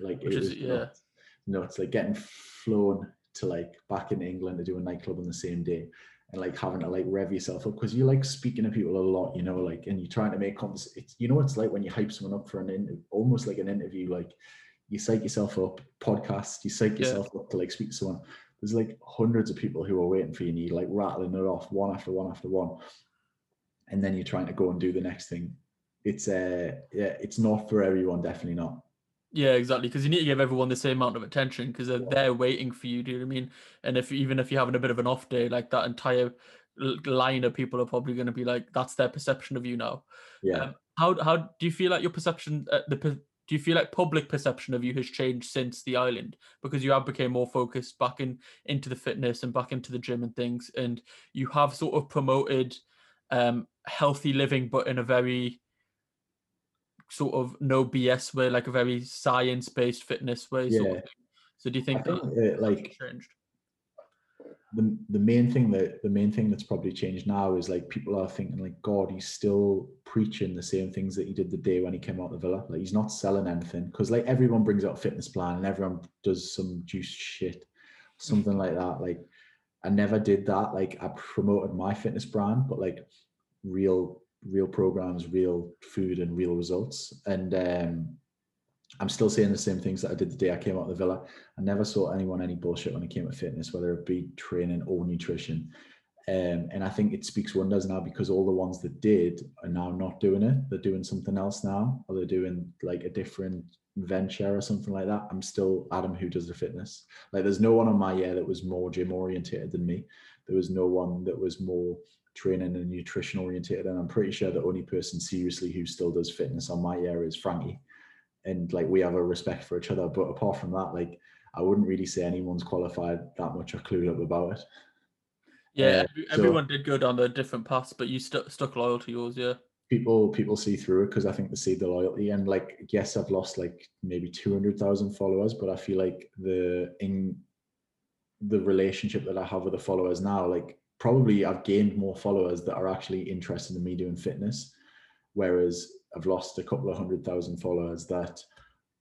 Like Which it is, was yeah. nuts. nuts. Like getting flown to like back in England to do a nightclub on the same day and like having to like rev yourself up because you like speaking to people a lot, you know, like and you're trying to make convers. It's you know it's like when you hype someone up for an in, almost like an interview, like you psych yourself up, podcast, you psych yeah. yourself up to like speak to someone. There's like hundreds of people who are waiting for you, and you like rattling it off one after one after one, and then you're trying to go and do the next thing. It's uh yeah, it's not for everyone, definitely not. Yeah, exactly. Because you need to give everyone the same amount of attention because they're, they're waiting for you. Do you know what I mean? And if even if you're having a bit of an off day, like that entire line of people are probably going to be like, that's their perception of you now. Yeah. Um, how how do you feel like your perception uh, the do you feel like public perception of you has changed since the island because you have become more focused back in into the fitness and back into the gym and things and you have sort of promoted um healthy living but in a very sort of no BS way, like a very science based fitness way. Yeah. Sort of so do you think, think that like changed? The, the main thing that the main thing that's probably changed now is like people are thinking like God he's still preaching the same things that he did the day when he came out of the villa like he's not selling anything because like everyone brings out a fitness plan and everyone does some juice shit something like that like I never did that like I promoted my fitness brand but like real real programs, real food, and real results. And um, I'm still saying the same things that I did the day I came out of the villa. I never saw anyone any bullshit when it came to fitness, whether it be training or nutrition. Um, and I think it speaks wonders now because all the ones that did are now not doing it. They're doing something else now, or they're doing like a different venture or something like that. I'm still Adam who does the fitness. Like there's no one on my year that was more gym orientated than me. There was no one that was more training and nutrition orientated. And I'm pretty sure the only person seriously who still does fitness on my area is Frankie. And like we have a respect for each other. But apart from that, like I wouldn't really say anyone's qualified that much or clued up about it. Yeah, uh, everyone so, did go down the different paths, but you stuck stuck loyal to yours, yeah. People people see through it because I think they see the loyalty and like yes, I've lost like maybe two hundred thousand followers, but I feel like the in the relationship that I have with the followers now, like probably I've gained more followers that are actually interested in me doing fitness, whereas I've lost a couple of hundred thousand followers that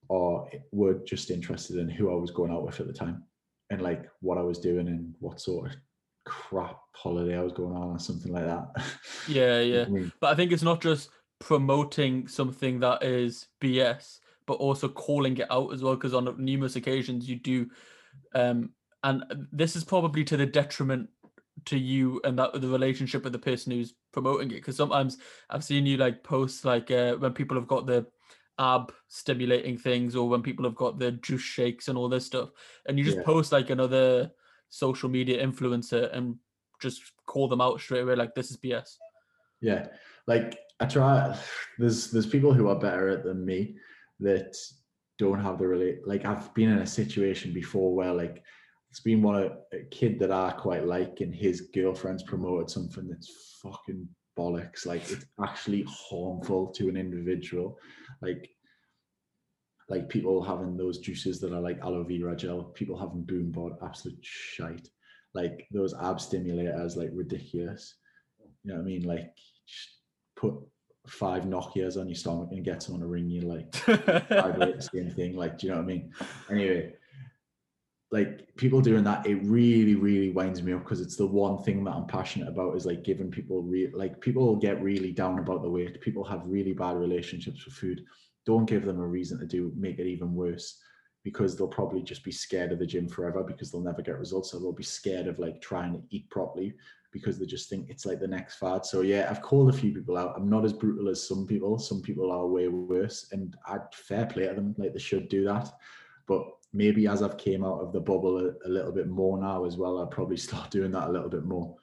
are were just interested in who I was going out with at the time and like what I was doing and what sort of crap holiday I was going on or something like that. Yeah, yeah. But I think it's not just promoting something that is BS, but also calling it out as well. Because on numerous occasions you do, um, and this is probably to the detriment to you and that the relationship with the person who's promoting it. Because sometimes i've seen you like post like uh, when people have got the ab stimulating things or when people have got the juice shakes and all this stuff and you just yeah. post like another social media influencer and just call them out straight away like this is bs yeah. Like i try there's there's people who are better at than me that don't have the really like i've been in a situation before where like it's been one of a kid that I quite like, and his girlfriend's promoted something that's fucking bollocks. Like it's actually harmful to an individual. Like like people having those juices that are like aloe vera gel, people having boom bod, absolute shite. Like those ab stimulators, like ridiculous. You know what I mean? Like just put five Nokias on your stomach and get someone to ring you like same thing. Like, do you know what I mean? Anyway, like people doing that, it really, really winds me up because it's the one thing that I'm passionate about is like giving people real like people get really down about the weight. People have really bad relationships with food. Don't give them a reason to do make it even worse because they'll probably just be scared of the gym forever because they'll never get results. So they'll be scared of like trying to eat properly because they just think it's like the next fad. So yeah, I've called a few people out. I'm not as brutal as some people. Some people are way worse, and I'd fair play to them. Like they should do that. But maybe as I've came out of the bubble a, a little bit more now as well, I'll probably start doing that a little bit more.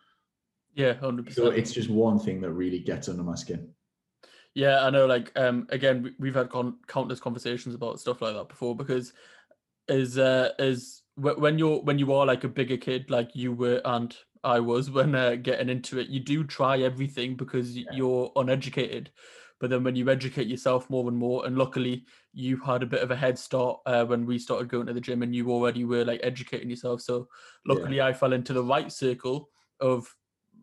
Yeah, hundred So it's just one thing that really gets under my skin. Yeah, I know. Like, um, again, we- we've had con- countless conversations about stuff like that before because, as uh, as wh- when you're when you are like a bigger kid, like you were and I was when uh, getting into it, you do try everything because Yeah. you're uneducated. But then when you educate yourself more and more, and luckily you had a bit of a head start uh, when we started going to the gym, and you already were like educating yourself. So Yeah. luckily, I fell into the right circle of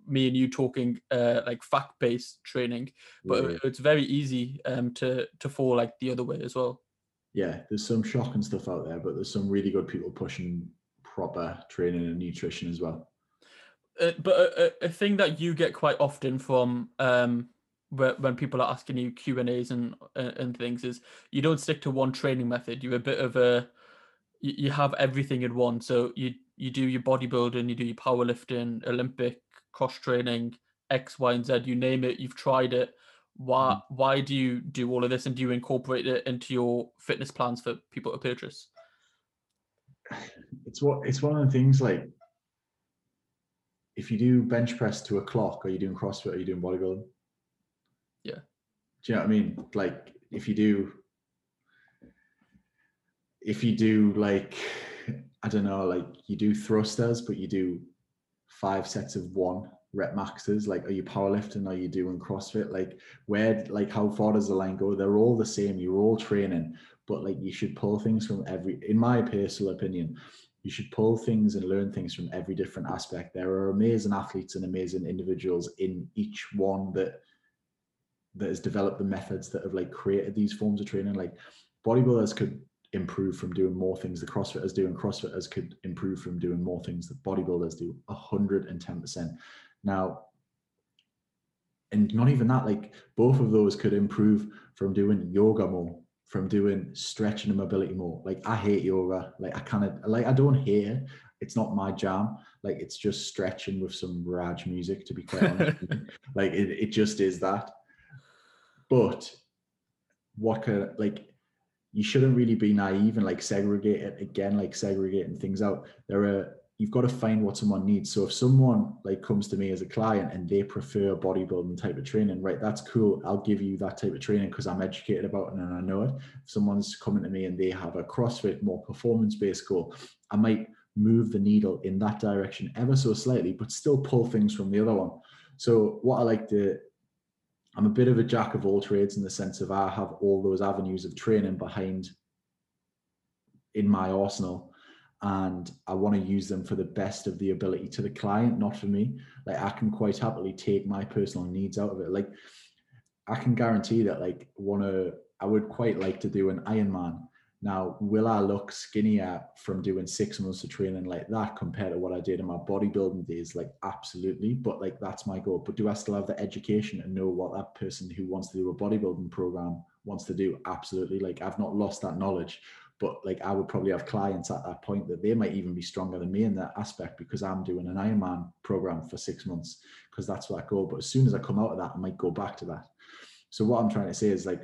me and you talking uh, like fact based training but Yeah. it's very easy um to to fall like the other way as well yeah, there's some shocking stuff out there, but there's some really good people pushing proper training and nutrition as well. uh, but a, a, thing that you get quite often from um when people are asking you q and a's and and things is you don't stick to one training method you're a bit of a you, you have everything in one so you you do your bodybuilding you do your powerlifting olympic cross training x y and z you name it you've tried it why mm-hmm. why do you do all of this and do you incorporate it into your fitness plans for people to purchase It's what it's one of the things like if you do bench press to a clock, are you doing CrossFit? Are you doing bodybuilding? Do you know what I mean? Like if you do if you do like I don't know, like you do thrusters, but you do five sets of one rep maxes, like are you powerlifting? Are you doing CrossFit? Like where like how far does the line go? They're all the same, you're all training, but like you should pull things from every in my personal opinion, you should pull things and learn things from every different aspect. There are amazing athletes and amazing individuals in each one that that has developed the methods that have like created these forms of training. Like bodybuilders could improve from doing more things the CrossFitters do, and CrossFitters could improve from doing more things that bodybuilders do. hundred and ten percent. Now, and not even that, like both of those could improve from doing yoga more, from doing stretching and mobility more. Like I hate yoga. Like I kind of like I don't hate it. It's not my jam. Like it's just stretching with some Raj music, to be quite honest. like it, it just is that. But what could like you shouldn't really be naive and like segregate it again, like segregating things out. There are you've got to find what someone needs. So if someone like comes to me as a client and they prefer bodybuilding type of training, right, that's cool. I'll give you that type of training because I'm educated about it and I know it. If someone's coming to me and they have a CrossFit, more performance-based goal, I might move the needle in that direction ever so slightly, but still pull things from the other one. So what I like to I'm a bit of a jack of all trades in the sense of I have all those avenues of training behind in my arsenal and I want to use them for the best of the ability to the client, not for me. Like I can quite happily take my personal needs out of it. Like I can guarantee that like one of I would quite like to do an Ironman. Now, will I look skinnier from doing six months of training like that compared to what I did in my bodybuilding days? Like, absolutely. But like, that's my goal. But do I still have the education and know what that person who wants to do a bodybuilding program wants to do? Absolutely. Like, I've not lost that knowledge. But like, I would probably have clients at that point that they might even be stronger than me in that aspect because I'm doing an Ironman program for six months because that's that goal. But as soon as I come out of that, I might go back to that. So what I'm trying to say is like,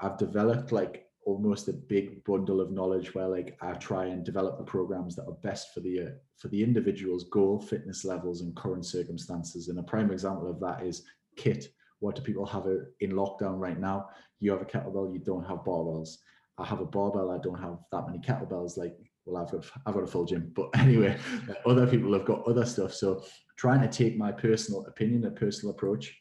I've developed like almost a big bundle of knowledge where like I try and develop the programs that are best for the uh, for the individual's goal, fitness levels, and current circumstances. And a prime example of that is kit. What do people have a, in lockdown right now? You have a kettlebell, you don't have barbells. I have a barbell, I don't have that many kettlebells. Like, well, I've got I've got a full gym, but anyway, other people have got other stuff. So trying to take my personal opinion, a personal approach,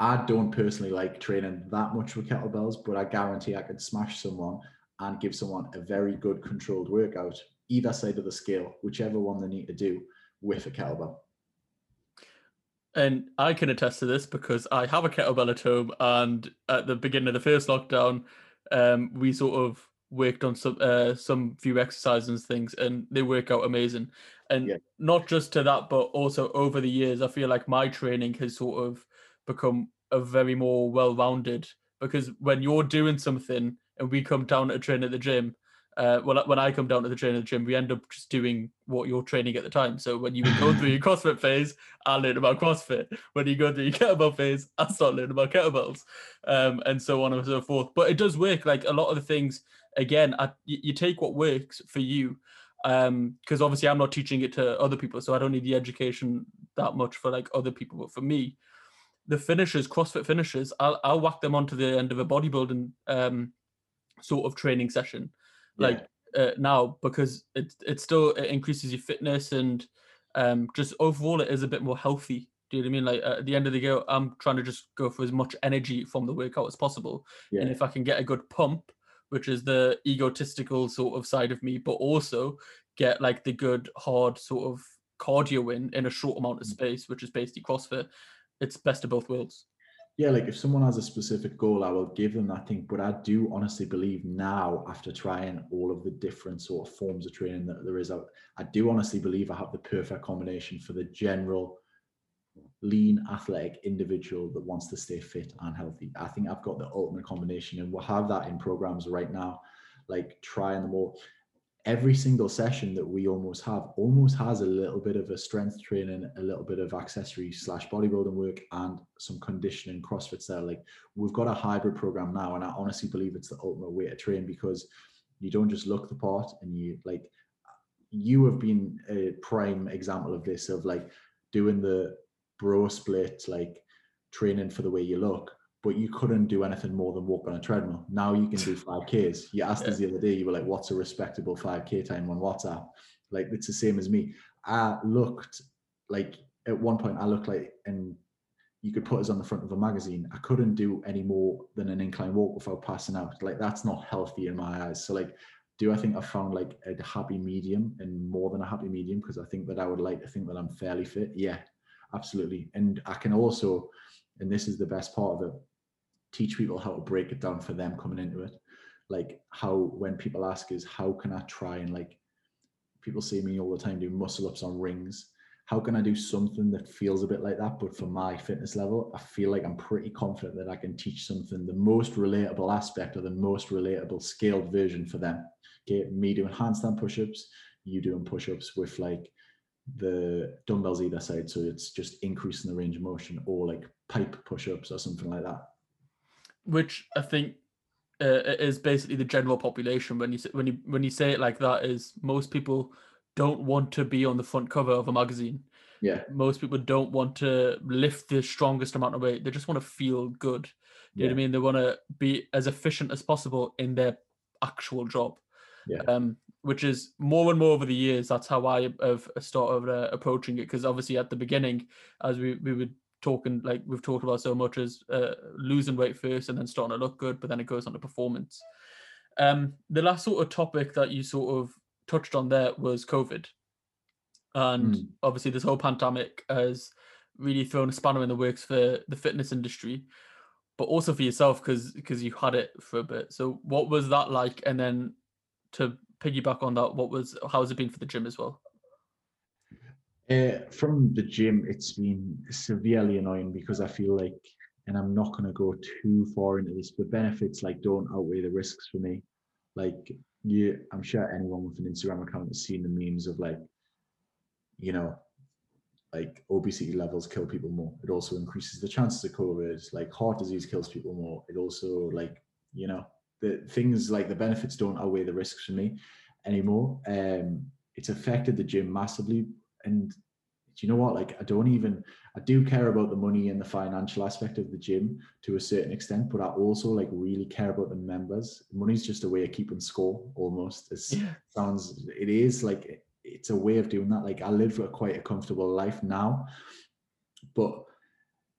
I don't personally like training that much with kettlebells, but I guarantee I can smash someone and give someone a very good controlled workout, either side of the scale, whichever one they need to do with a kettlebell. And I can attest to this because I have a kettlebell at home, and at the beginning of the first lockdown, um, we sort of worked on some uh, some few exercises and things, and they work out amazing. And Yeah. not just to that, but also over the years, I feel like my training has sort of become a very more well-rounded. Because when you're doing something and we come down to train at the gym, uh, well, when I come down to the train at the gym, we end up just doing what you're training at the time. So when you go through your CrossFit phase, I learn about CrossFit. When you go through your kettlebell phase, I start learning about kettlebells, um, and so on and so forth. But it does work. Like a lot of the things, again, I, you, you take what works for you, because obviously I'm not teaching it to other people, so I don't need the education that much for like other people. But for me, the finishers, CrossFit finishers, I'll I'll whack them onto the end of a bodybuilding um, sort of training session like uh, now because it it still it increases your fitness and um just overall it is a bit more healthy do you know what I mean? Like at the end of the day, I'm trying to just go for as much energy from the workout as possible. yeah, And if I can get a good pump, which is the egotistical sort of side of me, but also get like the good hard sort of cardio in in a short amount of Mm. space, which is basically CrossFit, it's best of both worlds. yeah. Like if someone has a specific goal, I will give them that thing. But I do honestly believe now, after trying all of the different sort of forms of training that there is out, I do honestly believe I have the perfect combination for the general lean athletic individual that wants to stay fit and healthy. I think I've got the ultimate combination, and we'll have that in programs right now, like trying them all. Every single session that we almost have almost has a little bit of a strength training, a little bit of accessory slash bodybuilding work, and some conditioning CrossFit style. Like we've got a hybrid program now, and I honestly believe it's the ultimate way to train because you don't just look the part and you like you have been a prime example of this of like doing the bro split like training for the way you look but you couldn't do anything more than walk on a treadmill. Now you can do 5ks you asked us the other day you were like what's a respectable 5k time on whatsapp? Like it's the same as me. I looked like at one point i looked like and you could put us on the front of a magazine. I couldn't do any more than an incline walk without passing out. Like that's not healthy in my eyes. So like do I think I found like a happy medium and more than a happy medium? Because I think that I would like to think that I'm fairly fit. Yeah, absolutely. And I can also, and this is the best part of it, teach people how to break it down for them coming into it. Like how when people ask is how can I try and like people see me all the time do muscle ups on rings. How can I do something that feels a bit like that, but for my fitness level, I feel like I'm pretty confident that I can teach something the most relatable aspect or the most relatable scaled version for them okay, me doing handstand push-ups, you doing push-ups with like the dumbbells either side, so it's just increasing the range of motion, or like pike push-ups or something like that. which I think uh, is basically the general population. When you say, when you when you say it like that, is most people don't want to be on the front cover of a magazine. Yeah, Most people don't want to lift the strongest amount of weight. They just want to feel good. You know what I mean? They want to be as efficient as possible in their actual job. Yeah. Um, which is more and more over the years. That's how I have started uh, approaching it. Because obviously, at the beginning, as we we were talking, like we've talked about so much, is uh, losing weight first and then starting to look good, but then it goes on to performance. Um, the last sort of topic that you sort of touched on there was COVID, and Mm. obviously, this whole pandemic has really thrown a spanner in the works for the fitness industry but also for yourself because because you had it for a bit. So what was that like? And then to piggyback on that, what was how has it been for the gym as well? Uh, from the gym, it's been severely annoying because I feel like, and I'm not going to go too far into this, the benefits like don't outweigh the risks for me. Like you, I'm sure anyone with an Instagram account has seen the memes of like, you know, like obesity levels kill people more. It also increases the chances of COVID. Like heart disease kills people more. It also like, you know, the things like the benefits don't outweigh the risks for me anymore. Um, it's affected the gym massively. And do you know what? Like i don't even i do care about the money and the financial aspect of the gym to a certain extent but i also like really care about the members. Money's just a way of keeping score almost. It Yeah. sounds it is like it's a way of doing that. Like i live a quite a comfortable life now but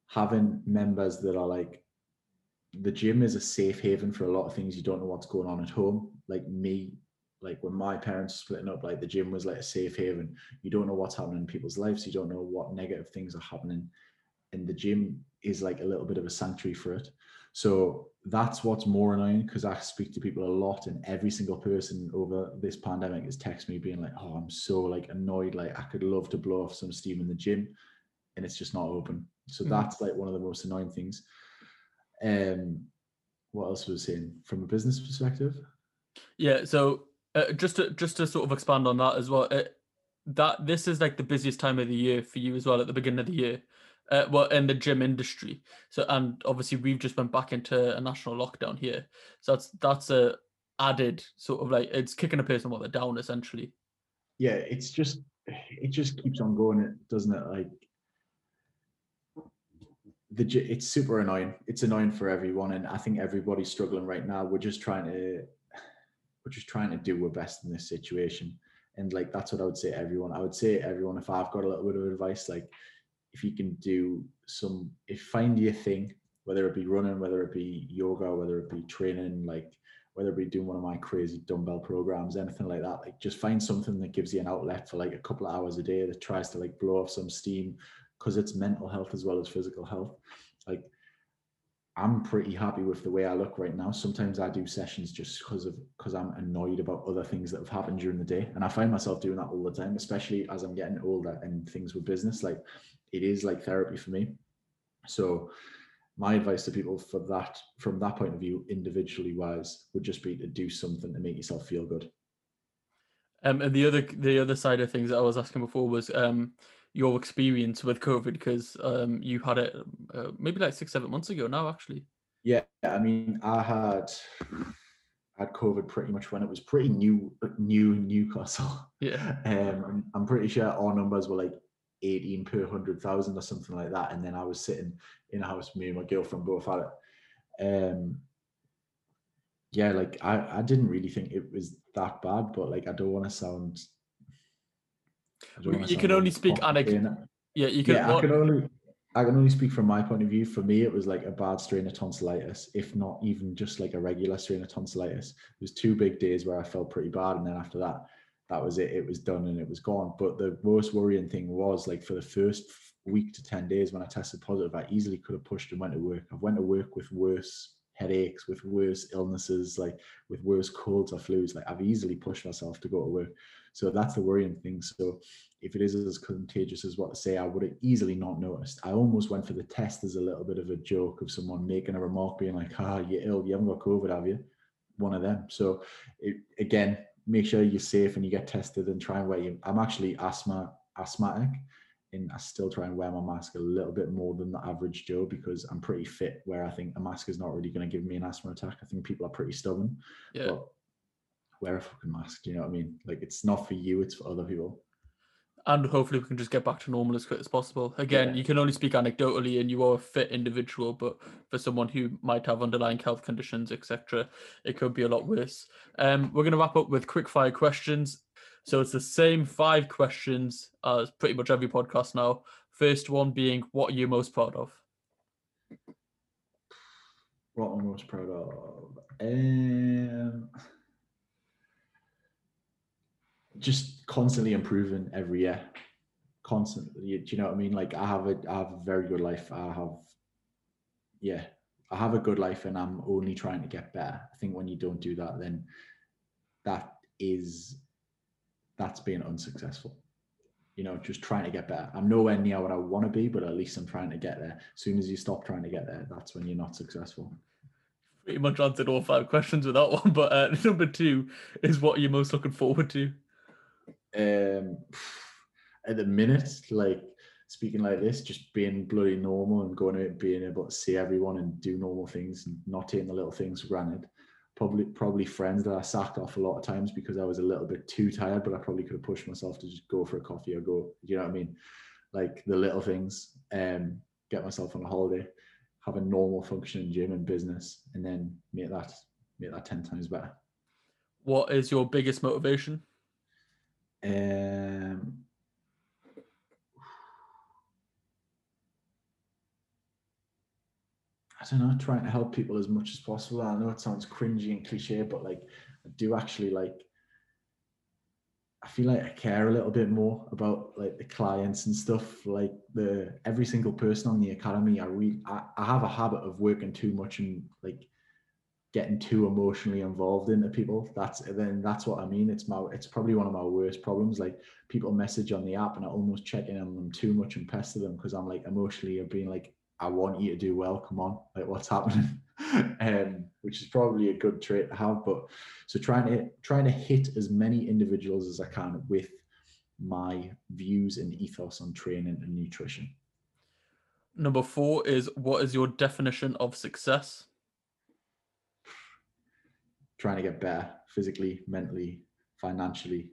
having members that are like the gym is a safe haven for a lot of things you don't know what's going on at home like me like when my parents were splitting up like the gym was like a safe haven you don't know what's happening in people's lives you don't know what negative things are happening and the gym is like a little bit of a sanctuary for it. So that's what's more annoying because I speak to people a lot, and every single person over this pandemic has texted me being like, "Oh, I'm so like annoyed. Like I could love to blow off some steam in the gym, and it's just not open." So mm. that's like one of the most annoying things. Um, what else was saying from a business perspective? Yeah. So uh, just to just to sort of expand on that as well, uh, that this is like the busiest time of the year for you as well at the beginning of the year uh, well in the gym industry so and obviously we've just went back into a national lockdown here so that's that's a added sort of like it's kicking a person while they're down essentially yeah it's just it just keeps on going it doesn't it like the it's super annoying. It's annoying for everyone and i think everybody's struggling right now we're just trying to we're just trying to do our best in this situation. And like that's what i would say everyone. I would say everyone if i've got a little bit of advice like if you can do some if find your thing whether it be running whether it be yoga whether it be training like whether it be doing one of my crazy dumbbell programs anything like that like just find something that gives you an outlet for like a couple of hours a day that tries to like blow off some steam because it's mental health as well as physical health like I'm pretty happy with the way I look right now. Sometimes I do sessions just because of because I'm annoyed about other things that have happened during the day, and I find myself doing that all the time, especially as I'm getting older and things with business. Like it is like therapy for me. So my advice to people for that from that point of view individually wise would just be to do something to make yourself feel good um and the other the other side of things that i was asking before was um your experience with covid because um you had it uh, maybe like six seven months ago now actually yeah i mean i had had covid pretty much when it was pretty new new newcastle yeah um i'm pretty sure our numbers were like 18 per 100,000 or something like that. And then I was sitting in a house, me and my girlfriend both had it. Um, yeah, like I, I didn't really think it was that bad, but like I don't want to sound. You can only speak anecdote. Yeah, you can. Yeah, I can only. I can only speak from my point of view. For me, it was like a bad strain of tonsillitis, if not even just like a regular strain of tonsillitis. It was two big days where I felt pretty bad, and then after that, that was it. It was done and it was gone. But the most worrying thing was like for the first week to 10 days when I tested positive, I easily could have pushed and went to work. I've went to work with worse headaches, with worse illnesses, like with worse colds or flus. Like I've easily pushed myself to go to work. So that's the worrying thing. So if it is as contagious as what to say, I would have easily not noticed. I almost went for the test as a little bit of a joke of someone making a remark being like, ah, you're ill, you haven't got COVID, have you? One of them. So it, again, make sure you're safe and you get tested and try and wear you. I'm actually asthma asthmatic and I still try and wear my mask a little bit more than the average Joe because I'm pretty fit where I think a mask is not really going to give me an asthma attack. I think people are pretty stubborn. Yeah. But wear a fucking mask. Do you know what I mean? Like it's not for you, it's for other people and hopefully we can just get back to normal as quick as possible. Again, yeah. you can only speak anecdotally, and you are a fit individual, but for someone who might have underlying health conditions, etc., it could be a lot worse. Um, we're going to wrap up with quick fire questions. So it's the same five questions as pretty much every podcast now. First one being, what are you most proud of? What I'm I most proud of? Um just constantly improving every year. Constantly do you know what i mean? Like i have a i have a very good life. I have yeah i have a good life and i'm only trying to get better. I think when you don't do that then that is that's being unsuccessful. You know just trying to get better. I'm nowhere near what i want to be but at least i'm trying to get there. As soon as you stop trying to get there that's when you're not successful. Pretty much answered all five questions with that one but uh, number two is what you're most looking forward to um, at the minute, like speaking like this, just being bloody normal and going out, being able to see everyone and do normal things and not taking the little things for granted. Probably, probably friends that I sacked off a lot of times because I was a little bit too tired, but I probably could have pushed myself to just go for a coffee or go. You know what I mean? Like the little things. Um, get myself on a holiday, have a normal functioning gym and business, and then make that make that ten times better. What is your biggest motivation? Um, I don't know, trying to help people as much as possible. I know it sounds cringy and cliche, but like I do actually like I feel like I care a little bit more about like the clients and stuff. Like the every single person on the academy, I re I, I have a habit of working too much and like getting too emotionally involved into people. That's then that's what I mean. It's my it's probably one of my worst problems. Like people message on the app and I almost check in on them too much and pester them because I'm like emotionally being like, I want you to do well. Come on, like what's happening? um, which is probably a good trait to have. But so trying to trying to hit as many individuals as I can with my views and ethos on training and nutrition. Number four is what is your definition of success? Trying to get better physically, mentally, financially,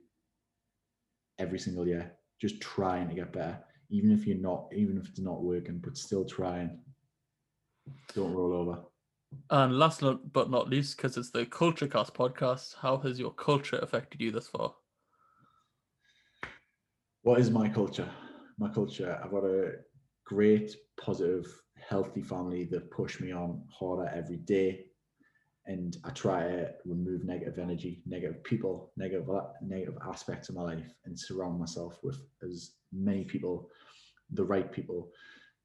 every single year. Just trying to get better, even if you're not, even if it's not working, but still trying. Don't roll over. And last but not least, because it's the Culture Cast podcast, how has your culture affected you thus far? What is my culture? My culture, I've got a great, positive, healthy family that push me on harder every day. And I try to remove negative energy, negative people, negative negative aspects of my life, and surround myself with as many people, the right people,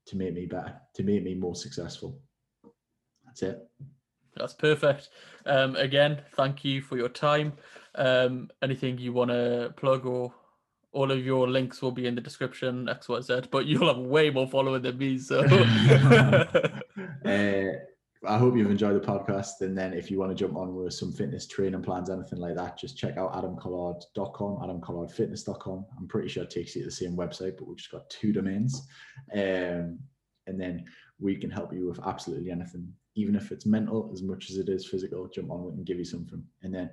to make me better, to make me more successful. That's it. That's perfect. Um, again, thank you for your time. Um, anything you want to plug or all of your links will be in the description, XYZ, but you'll have way more following than me. So uh, I hope you've enjoyed the podcast. And then if you want to jump on with some fitness training plans, anything like that, just check out adamcollard.com, adamcollardfitness.com. I'm pretty sure it takes you to the same website, but we've just got two domains. Um, and then we can help you with absolutely anything even if it's mental as much as it is physical, jump on it and give you something. And then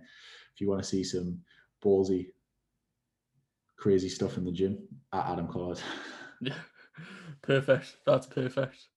if you want to see some ballsy, crazy stuff in the gym at Adam Collard. Yeah, perfect. That's perfect.